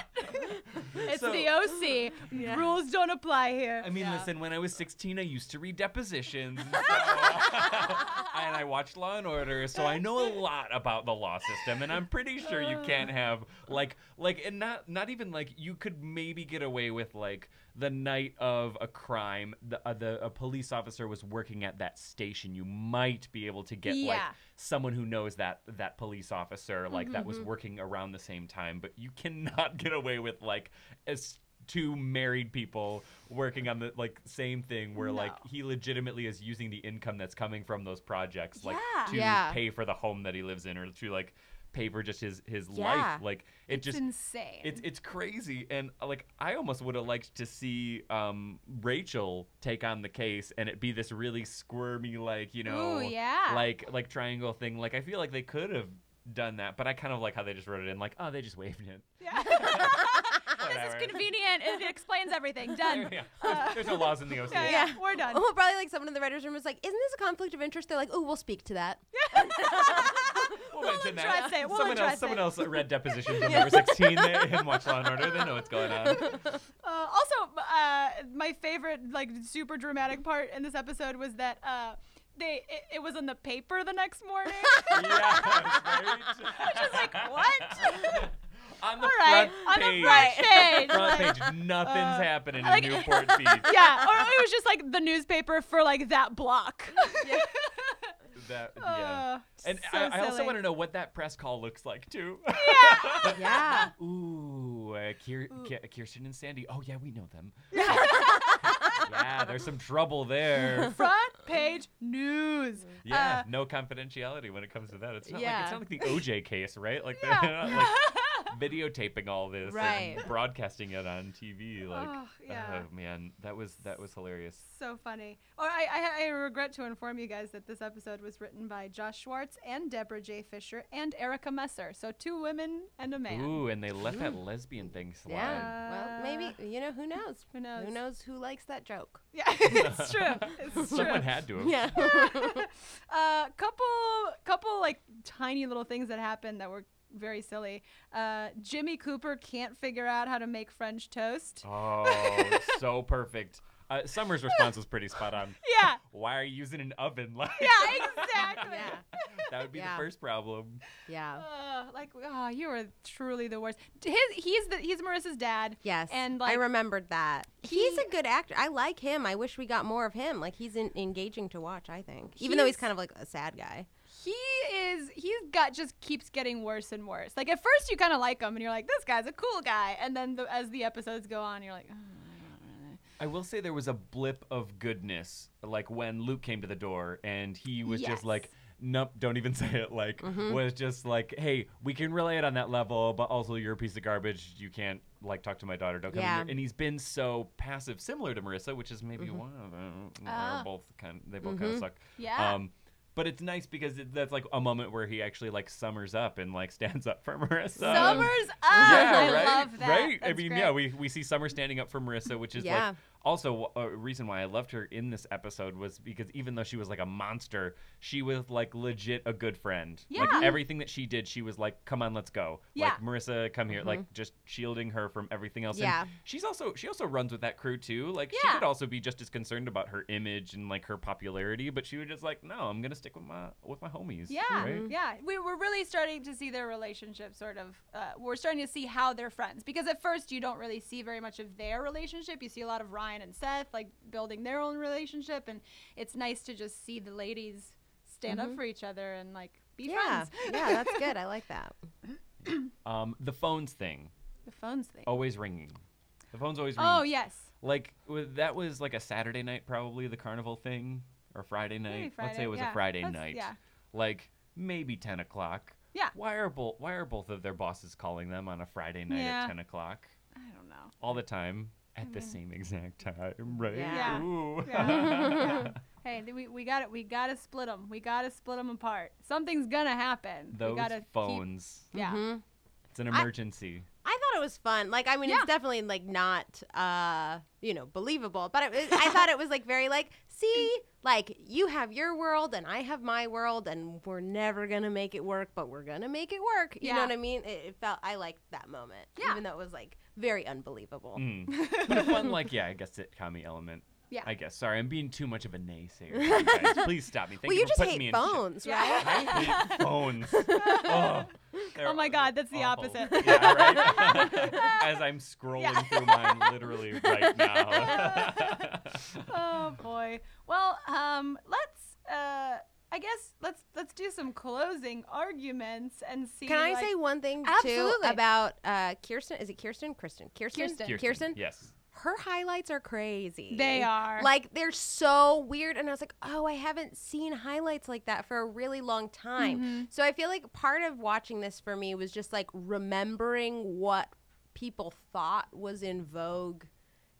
It's So- the OC. Rules don't apply here. I mean, Yeah. listen, when I was 16, I used to read depositions. And, so- and I watched Law and Order, so I know a lot about the law system, and I'm pretty sure you can't uh. have like like and not not even like you could maybe get away with like the night of a crime, the uh, the a police officer was working at that station. You might be able to get like someone who knows that that police officer like that was working around the same time, but you cannot get away with like as two married people working on the like same thing where like he legitimately is using the income that's coming from those projects like Yeah. to Yeah. pay for the home that he lives in or to like pay for just his his Yeah. life like it it's just insane. it's it's crazy and uh, like I almost would have liked to see um Rachel take on the case and it be this really squirmy like you know Ooh, yeah. like like triangle thing like I feel like they could have done that but I kind of like how they just wrote it in like oh they just waved it yeah. this is Whatever. convenient. It explains everything. Done. yeah. there's, there's no laws in the OC Yeah, yeah, we're done. Oh, probably like someone in the writers' room was like, "Isn't this a conflict of interest?" They're like, "Oh, we'll speak to that." We'll mention address that. it. We'll someone else, someone it. else read depositions when they were 16 they, and watched Law and Order. They know what's going on. Uh, also, uh, my favorite, like, super dramatic part in this episode was that uh, they it, it was in the paper the next morning. yeah, right. Just like what? on the All right, front on page. the front page. Front like- page, nothing's happening like- in Newport Beach. yeah, or it was just like the newspaper for like that block. That, yeah. Uh, And so I, I also want to know what that press call looks like too. Yeah. yeah. Ooh, uh, Kier, Ki- Kirsten and Sandy. Oh yeah, we know them. yeah, there's some trouble there. front page news. Yeah, Uh, no confidentiality when it comes to that. It's not like it's not like the OJ case, right? Like Yeah. they're not like videotaping all this Right. and broadcasting it on TV. Like, Oh, yeah. oh man, that was that was hilarious. So funny. Or I, I, I regret to inform you guys that this episode was written by Josh Schwartz and Deborah J. Fisher and Erica Messer. So two women and a man. Ooh, and they let that lesbian thing slide. Yeah. Well, maybe you know who knows. Who knows? Who knows who likes that joke? Yeah, it's true. It's true. Someone had to. have. Yeah. uh, couple, couple like tiny little things that happened that were very silly. Uh, Jimmy Cooper can't figure out how to make French toast. Oh, so perfect. Uh, Summer's response was pretty spot on. Yeah. Why are you using an oven? Like, Yeah, exactly. Yeah. that would be Yeah. the first problem. Yeah. Uh, like, oh, you are truly the worst. His, he's the he's Marissa's dad. Yes. and I remembered that. he's he- a good actor. I like him. I wish we got more of him. Like he's in, engaging to watch. I think, even though he's He's- kind of like a sad guy. he is he's got just keeps getting worse and worse. Like at first you kind of like him and you're like this guy's a cool guy, and then the, as the episodes go on, you're like. "Oh, I don't really." I will say there was a blip of goodness, like when Luke came to the door and he was Yes. just like, nope, don't even say it. Like, Mm-hmm. was just like, hey, we can relate on that level, but also you're a piece of garbage. You can't like talk to my daughter. Don't come Yeah. in here. And he's been so passive, similar to Marissa, which is maybe Mm-hmm. one of them. They're both kind. They both kind of suck. Yeah. Um, but it's nice because it, that's like a moment where he actually like summers up and like stands up for Marissa. Summers up. yeah, I right, love that. right. I mean, great. yeah, we we see Summer standing up for Marissa, which is Yeah. like also a reason why I loved her in this episode was because even though she was like a monster, she was like legit a good friend. Yeah. Like everything that she did, she was like, "Come on, let's go." Yeah. Like Marissa, come here, like just shielding her from everything else. And Yeah. she's also she also runs with that crew too. Like she could also be just as concerned about her image and like her popularity, but she was just like, "No, I'm gonna stick with my with my homies." Yeah, right? yeah. We, we're really starting to see their relationship sort of. Uh, we're starting to see how they're friends because at first you don't really see very much of their relationship. You see a lot of Ryan and Seth like building their own relationship, and it's nice to just see the ladies stand up for each other and like be Mm-hmm. Yeah. friends. yeah, that's good. I like that. Um, the phones thing the phones thing. always ringing. The phone's always ringing. Oh yes. Like w- that was like a Saturday night, probably the carnival thing, or Friday night. Let's say it was yeah. a Friday That's- night. yeah. Like maybe ten o'clock. Yeah. Why are both Why are both of their bosses calling them on a Friday night Yeah. at ten o'clock I don't know. all the time? At the same exact time, right? Yeah. Ooh. Yeah. Hey, th- we, we got it. We gotta split them. We gotta split them apart. Something's gonna happen. Those we gotta keep- phones. yeah. Mhm. It's an emergency. I thought it was fun. Like, I mean, Yeah. it's definitely like not, uh, you know, believable. But it, was- I thought it was like very like, see, like you have your world and I have my world, and we're never gonna make it work, but we're gonna make it work. You Yeah. know what I mean? It, it felt I liked that moment, Yeah. even though it was like very unbelievable. Mm. but a fun, like, yeah, I guess it. sitcom element. Yeah. I guess. Sorry, I'm being too much of a naysayer. guys. Please stop me. Thank well, you you for just putting me hate in shit. phones, right? I hate phones. Oh, Oh my God, that's the awful. opposite. Yeah, right? As I'm scrolling through mine literally right now. oh boy. Well, um, let's. Uh, I guess let's let's do some closing arguments and see. Can I like- say one thing Absolutely. too about uh, Kirsten? Is it Kirsten? Kristen? Kirsten? Kirsten. Kirsten? Yes. Her highlights are crazy. They are. Like they're so weird, and I was like, oh, I haven't seen highlights like that for a really long time. Mm-hmm. So I feel like part of watching this for me was just like remembering what people thought was in vogue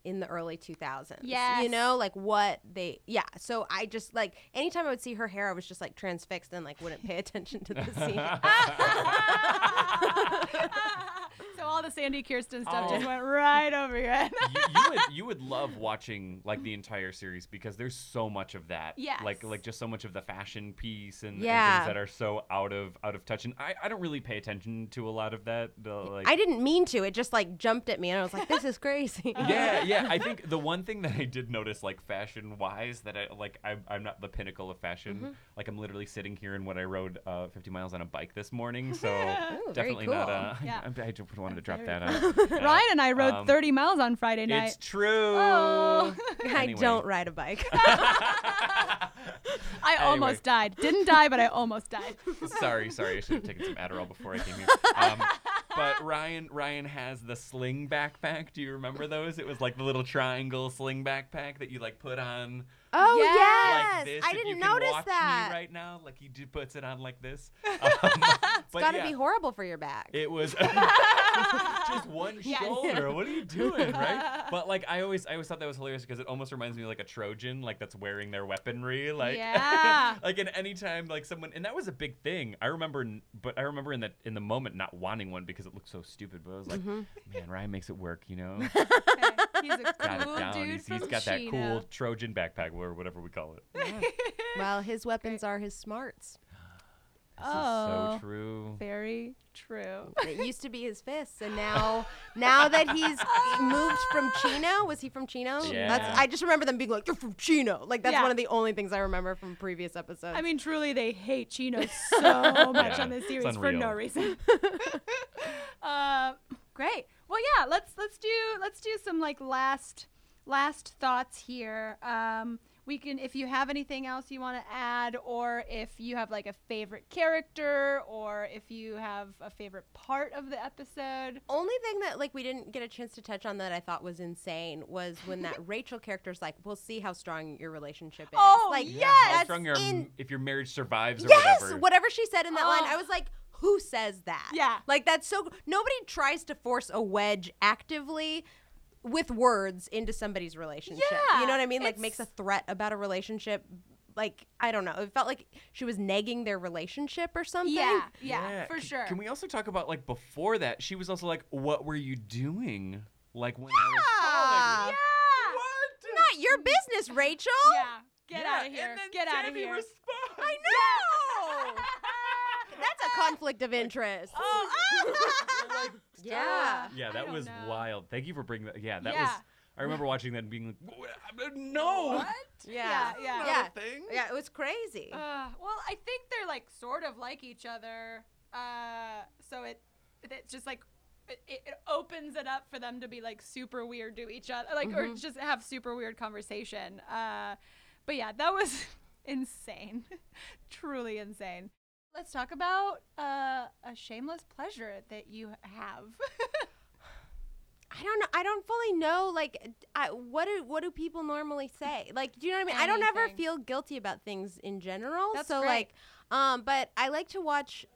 in the early 2000s. Yeah. You know, like what they, yeah. So I just like, anytime I would see her hair, I was just like transfixed and like wouldn't pay attention to the scene. so all the Sandy Kirsten stuff Oh. just went right over your head. you, you would you would love watching like the entire series because there's so much of that. Yeah. Like like just so much of the fashion piece and, and things that are so out of out of touch. And I, I don't really pay attention to a lot of that. The, like I didn't mean to. It just like jumped at me, and I was like, "This is crazy." yeah, yeah. I think the one thing that I did notice, like fashion wise, that I like, I'm, I'm not the pinnacle of fashion. Mm-hmm. Like, I'm literally sitting here in what I rode uh, 50 miles on a bike this morning. So Ooh, definitely not. cool. Uh, Yeah. I, I wanted to drop that out. Yeah. Ryan and I rode Um, 30 miles on Friday night. It's true. Oh. I don't ride a bike. I Anyway. almost died. Didn't die, but I almost died. sorry, sorry. I should have taken some Adderall before I came here. Um, but Ryan, Ryan has the sling backpack. Do you remember those? It was like the little triangle sling backpack that you like put on oh Yes. yes, like this. I didn't can notice watch that. Me right now, like he do, puts it on like this. Um, It's but got to yeah, be horrible for your back. It was just one Yes. shoulder. What are you doing, right? But like I always, I always thought that was hilarious because it almost reminds me of like a Trojan, like that's wearing their weaponry, like Yeah. like in any time like someone, and that was a big thing. I remember, but I remember in that in the moment not wanting one because it looked so stupid. But I was like, Mm-hmm. man, Ryan makes it work, you know. Hey, he's a cool it down. dude He's, from he's got that Chino. cool Trojan backpack or whatever we call it. well, his weapons are his smarts. This Oh. is so true. Very true. It used to be his fists, and now, now that he's moved from Chino, was he from Chino? Yeah. That's, I just remember them being like, "You're from Chino." Like that's Yeah. one of the only things I remember from previous episodes. I mean, truly, they hate Chino so much Yeah, on this series for no reason. uh, great. Well, yeah. Let's let's do let's do some like last last thoughts here. Um, we can if you have anything else you want to add, or if you have like a favorite character, or if you have a favorite part of the episode. only thing that like we didn't get a chance to touch on that I thought was insane was when that Rachel character's like, "We'll see how strong your relationship is." Oh, like, Yeah, How strong your in- if your marriage survives or yes, whatever. whatever she said in that line, Oh. I was like, "Who says that?" Yeah. like that's so. Nobody tries to force a wedge actively. With words into somebody's relationship, Yeah, you know what I mean? Like makes a threat about a relationship. Like I don't know, it felt like she was negging their relationship or something. Yeah, yeah, for sure. Can we also talk about like before that? She was also like, "What were you doing?" Like when I was calling. yeah. What? Not your business, Rachel. Yeah. Get Yeah, out of here. And then Get out of here. responds. I know. That's a conflict of interest. Oh, yeah. Yeah, that was know. wild. Thank you for bringing that. Yeah, that Yeah. was. I remember watching that and being like, "What? "No, Yeah. Yeah, yeah. Yeah. thing." Yeah, it was crazy. Uh, well, I think they're like sort of like each other. Uh, so it it just like it, it opens it up for them to be like super weird to each other, like or just have super weird conversation. Uh, but yeah, that was insane, truly insane. Let's talk about uh, a shameless pleasure that you have. I don't know. I don't fully know. Like, I, what do what do people normally say? Like, do you know what I mean? I don't ever feel guilty about things in general. That's so great. like, um, but I like to watch.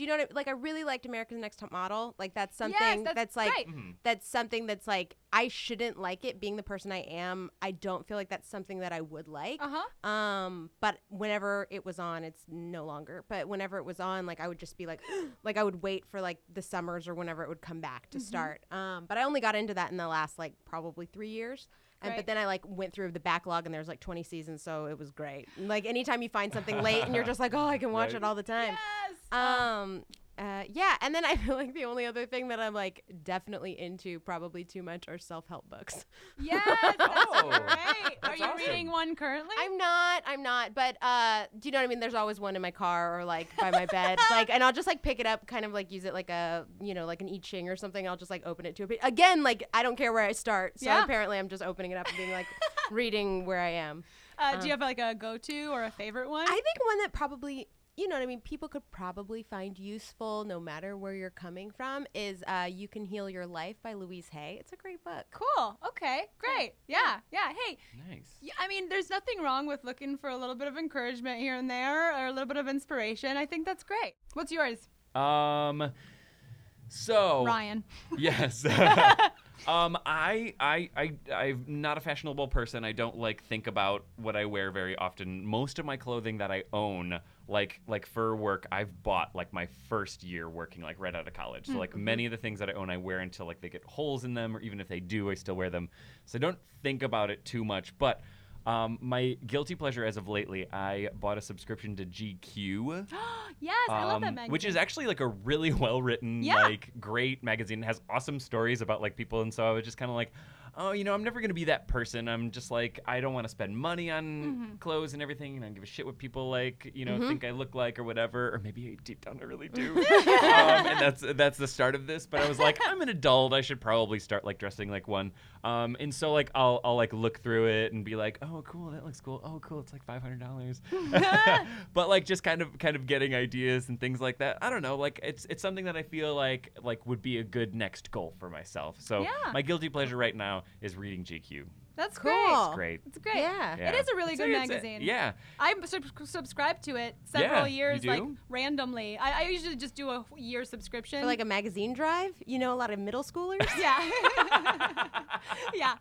Do do you know what I, like I really liked America's Next Top Model. Like that's something Yes, that's that's like great. Mm-hmm. that's something that's like I shouldn't like it being the person I am. I don't feel like that's something that I would like. Uh-huh. Um, but whenever it was on, it's no longer. But whenever it was on, like I would just be like, like I would wait for like the summers or whenever it would come back Mm-hmm. to start. Um, but I only got into that in the last like probably three years. And, Great. but then I like went through the backlog and there's like 20 seasons, so it was great. Like anytime you find something late and you're just like, oh, I can watch Right. it all the time. Yes. Um, uh, yeah, and then I feel like the only other thing that I'm like definitely into, probably too much, are self help books. yes. That's Oh, great. Are you awesome. reading one currently? I'm not, I'm not, but uh, do you know what I mean? There's always one in my car or like by my bed, like, and I'll just like pick it up, kind of like use it like a, you know, like an I Ching or something. I'll just like open it to a bit. Again, like I don't care where I start, so Yeah. apparently I'm just opening it up and being like reading where I am. uh, do you have like a go-to or a favorite one? I think one that probably, you know what I mean, people could probably find useful no matter where you're coming from is uh, You Can Heal Your Life by Louise Hay. It's a great book. cool. Okay. Great. Yeah. Yeah. Hey. Nice. Yeah, I mean, there's nothing wrong with looking for a little bit of encouragement here and there, or a little bit of inspiration. I think that's great. What's yours, Um. So Ryan? Yes. um, I, I, I, I'm not a fashionable person. I don't like think about what I wear very often. Most of my clothing that I own, like, like for work, I've bought like my first year working, like right out of college. So like many of the things that I own, I wear until like they get holes in them, or even if they do, I still wear them. So I don't think about it too much. But um, my guilty pleasure as of lately, I bought a subscription to GQ yes, I love that um, magazine. which is actually like a really well written, Yeah. like great magazine. It has awesome stories about like people, and so I was just kind of like, oh, you know, I'm never gonna be that person. I'm just like, I don't want to spend money on Mm-hmm. clothes and everything, and I don't give a shit what people like, you know, think I look like or whatever. Or maybe deep down I really do. um, and that's that's the start of this. But I was like, I'm an adult. I should probably start like dressing like one. Um, and so like I'll I'll like look through it and be like, oh, cool, that looks cool. Oh, cool, it's like five hundred dollars. but like just kind of kind of getting ideas and things like that. I don't know. Like it's it's something that I feel like like would be a good next goal for myself. So Yeah. my guilty pleasure right now is reading GQ. That's Cool. great. It's great. It's great. Yeah. It is a really It's good it's magazine. yeah. I sub- subscribed to it several Yeah, years, like randomly. I, I usually just do a year subscription. For like a magazine drive, you know, a lot of middle schoolers. yeah, yeah.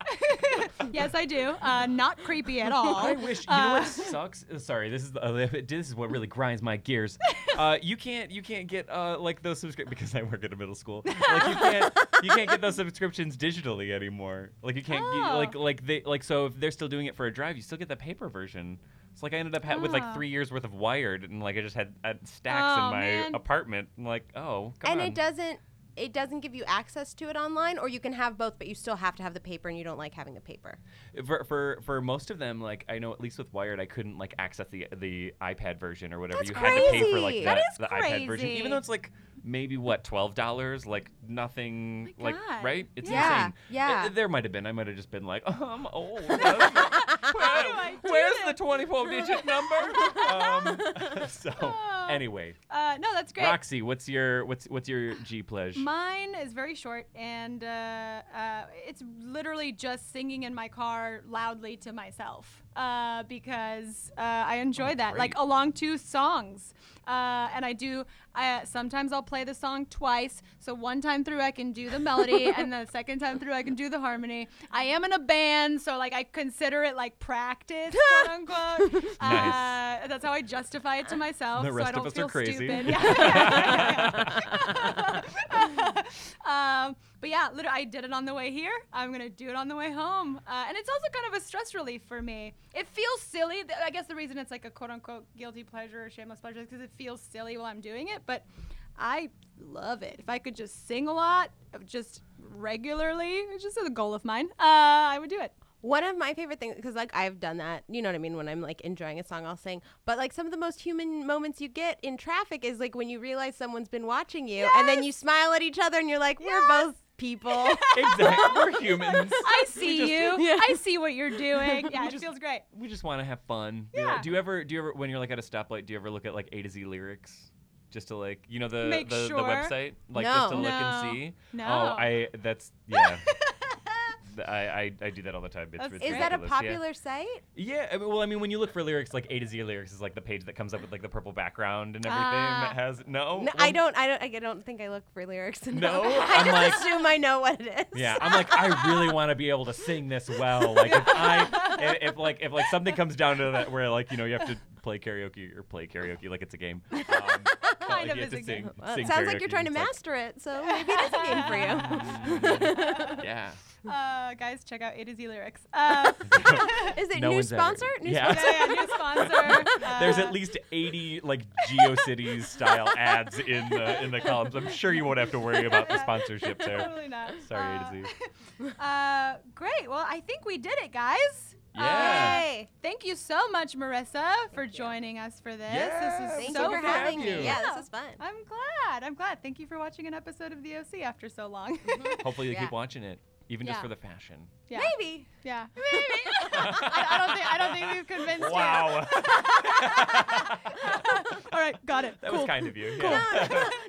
yes, I do. Uh, not creepy at all. I wish. You know Uh, what sucks? Uh, Sorry, this is uh, this is what really grinds my gears. Uh, you can't you can't get uh, like those subscriptions because I work at a middle school. Like you can't you can't get those subscriptions digitally anymore. Like you can't get, Oh. like like they like so if they're still doing it for a drive, you still get the paper version. It's like I ended up ha- with like Ah. three years worth of Wired, and like I just had, had stacks Oh, in my man. apartment. I'm like, oh, come and on. it doesn't it doesn't give you access to it online or you can have both but you still have to have the paper and you don't like having the paper for, for for most of them, like I know at least with Wired, I couldn't like access the the iPad version or whatever. That's you had to pay for like crazy. the, That is the iPad version, crazy. even though it's like maybe what twelve dollars, like nothing, Oh like right? It's Yeah, insane. yeah. Uh, there might have been. I might have just been like, oh, I'm old. Where- where's the twenty-four digit number? um, so Oh. anyway, Uh, no, that's great. Roxy, what's your what's what's your G pledge? Mine is very short, and uh, uh, it's literally just singing in my car loudly to myself uh, because uh, I enjoy Oh, that, like along to songs. Uh, and I do. I, sometimes I'll play the song twice, so one time through I can do the melody, and the second time through I can do the harmony. I am in a band, so like I consider it like practice, quote unquote. Nice. Uh, that's how I justify it to myself, The so I of don't feel crazy. stupid. Yeah. But yeah, literally, I did it on the way here. I'm gonna do it on the way home, uh, and it's also kind of a stress relief for me. It feels silly. I guess the reason it's like a quote unquote guilty pleasure or shameless pleasure is because it feels silly while I'm doing it, but I love it. If I could just sing a lot, just regularly, it's just a goal of mine. Uh, I would do it. one of my favorite things because like i've done that you know what i mean when i'm like enjoying a song i'll sing but like some of the most human moments you get in traffic is like when you realize someone's been watching you and then you smile at each other and you're like we're both people exactly, we're humans. I see just- you. Yeah. I see what you're doing. Yeah, it just- feels great. we just want to have fun. You know, Yeah. do you ever do you ever when you're like at a stoplight, do you ever look at like A to Z lyrics? Just to like you know the Make the, sure? the website? Like just to No. look and see? No. Oh, I that's yeah. I, I, I do that all the time. It's, it's Is that a ridiculous, yeah. popular site? Yeah, I mean, well, I mean, when you look for lyrics, like A to Z lyrics is like the page that comes up with like the purple background and everything Ah. that has no. No, I don't. I don't. I don't think I look for lyrics. No? I I'm just like- assume I know what it is. Yeah, I'm like, I really want to be able to sing this well. Like, if I, if, if like, if like something comes down to that, where like, you know, you have to play karaoke or play karaoke like it's a game. Um, but, Kind of is a sing, game. Well, it sounds like you're trying to it's like- master it, so maybe it is a game for you. Yeah. Uh, guys, check out A to Z lyrics. Uh, is it No new one's ever- sponsor? New Yeah. sponsor? yeah, yeah, new sponsor. Uh, There's at least 80 like GeoCities style ads in the in the columns. I'm sure you won't have to worry about the sponsorship there. Totally not. Sorry, A to Uh, Z. Uh, great. Well, I think we did it, guys. Yeah. Yay. Thank you so much, Marissa, for joining us for this. Yeah, this is Thank so you for fun. having me. Yeah, this is fun. I'm glad. I'm glad. Thank you for watching an episode of the OC after so long. Mm-hmm. Hopefully you Yeah. keep watching it, even just for the fashion. yeah. Maybe. Yeah. Maybe. I, I don't think I don't think we've convinced Wow. you. All right, got it. that cool. was kind of you. Yeah. no, no I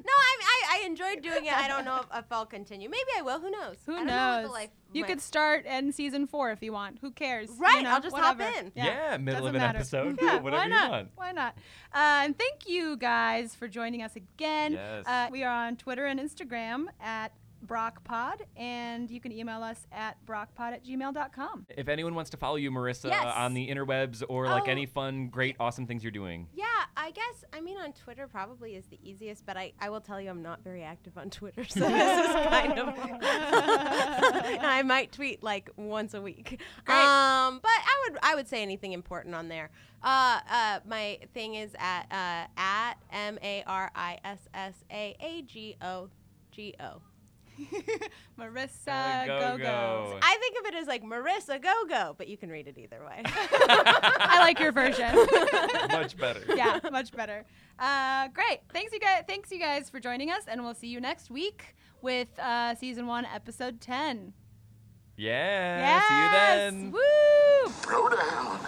enjoyed doing it. I don't know if, if I'll continue. Maybe I will. Who knows? Who I don't know what knows? the life you might- could start in season four if you want. Who cares? You Right, know, I'll just hop in. Yeah, middle of doesn't an matter. episode. Yeah, whatever why you not? want. Why not? Uh, and thank you guys for joining us again. Yes. Uh, we are on Twitter and Instagram at BrockPod, and you can email us at brockpod at gmail.com. If anyone wants to follow you, Marissa, Yes. on the interwebs or like Oh. any fun, great, awesome things you're doing. Yeah, I guess. I mean, on Twitter probably is the easiest, but I, I will tell you I'm not very active on Twitter, so this is kind of. I might tweet like once a week. Great. Um, but I would I would say anything important on there. Uh, uh, my thing is at uh, at m a r i s s a a g o g o. Marissa Go, Go Go. go. I think of it as like Marissa Go Go, but you can read it either way. I like your version. Much better. yeah, much better. Uh, great. Thanks you guys. Thanks you guys for joining us, and we'll see you next week with uh, season one, episode ten. Yeah. Yes. See you then. Woo! Throw down.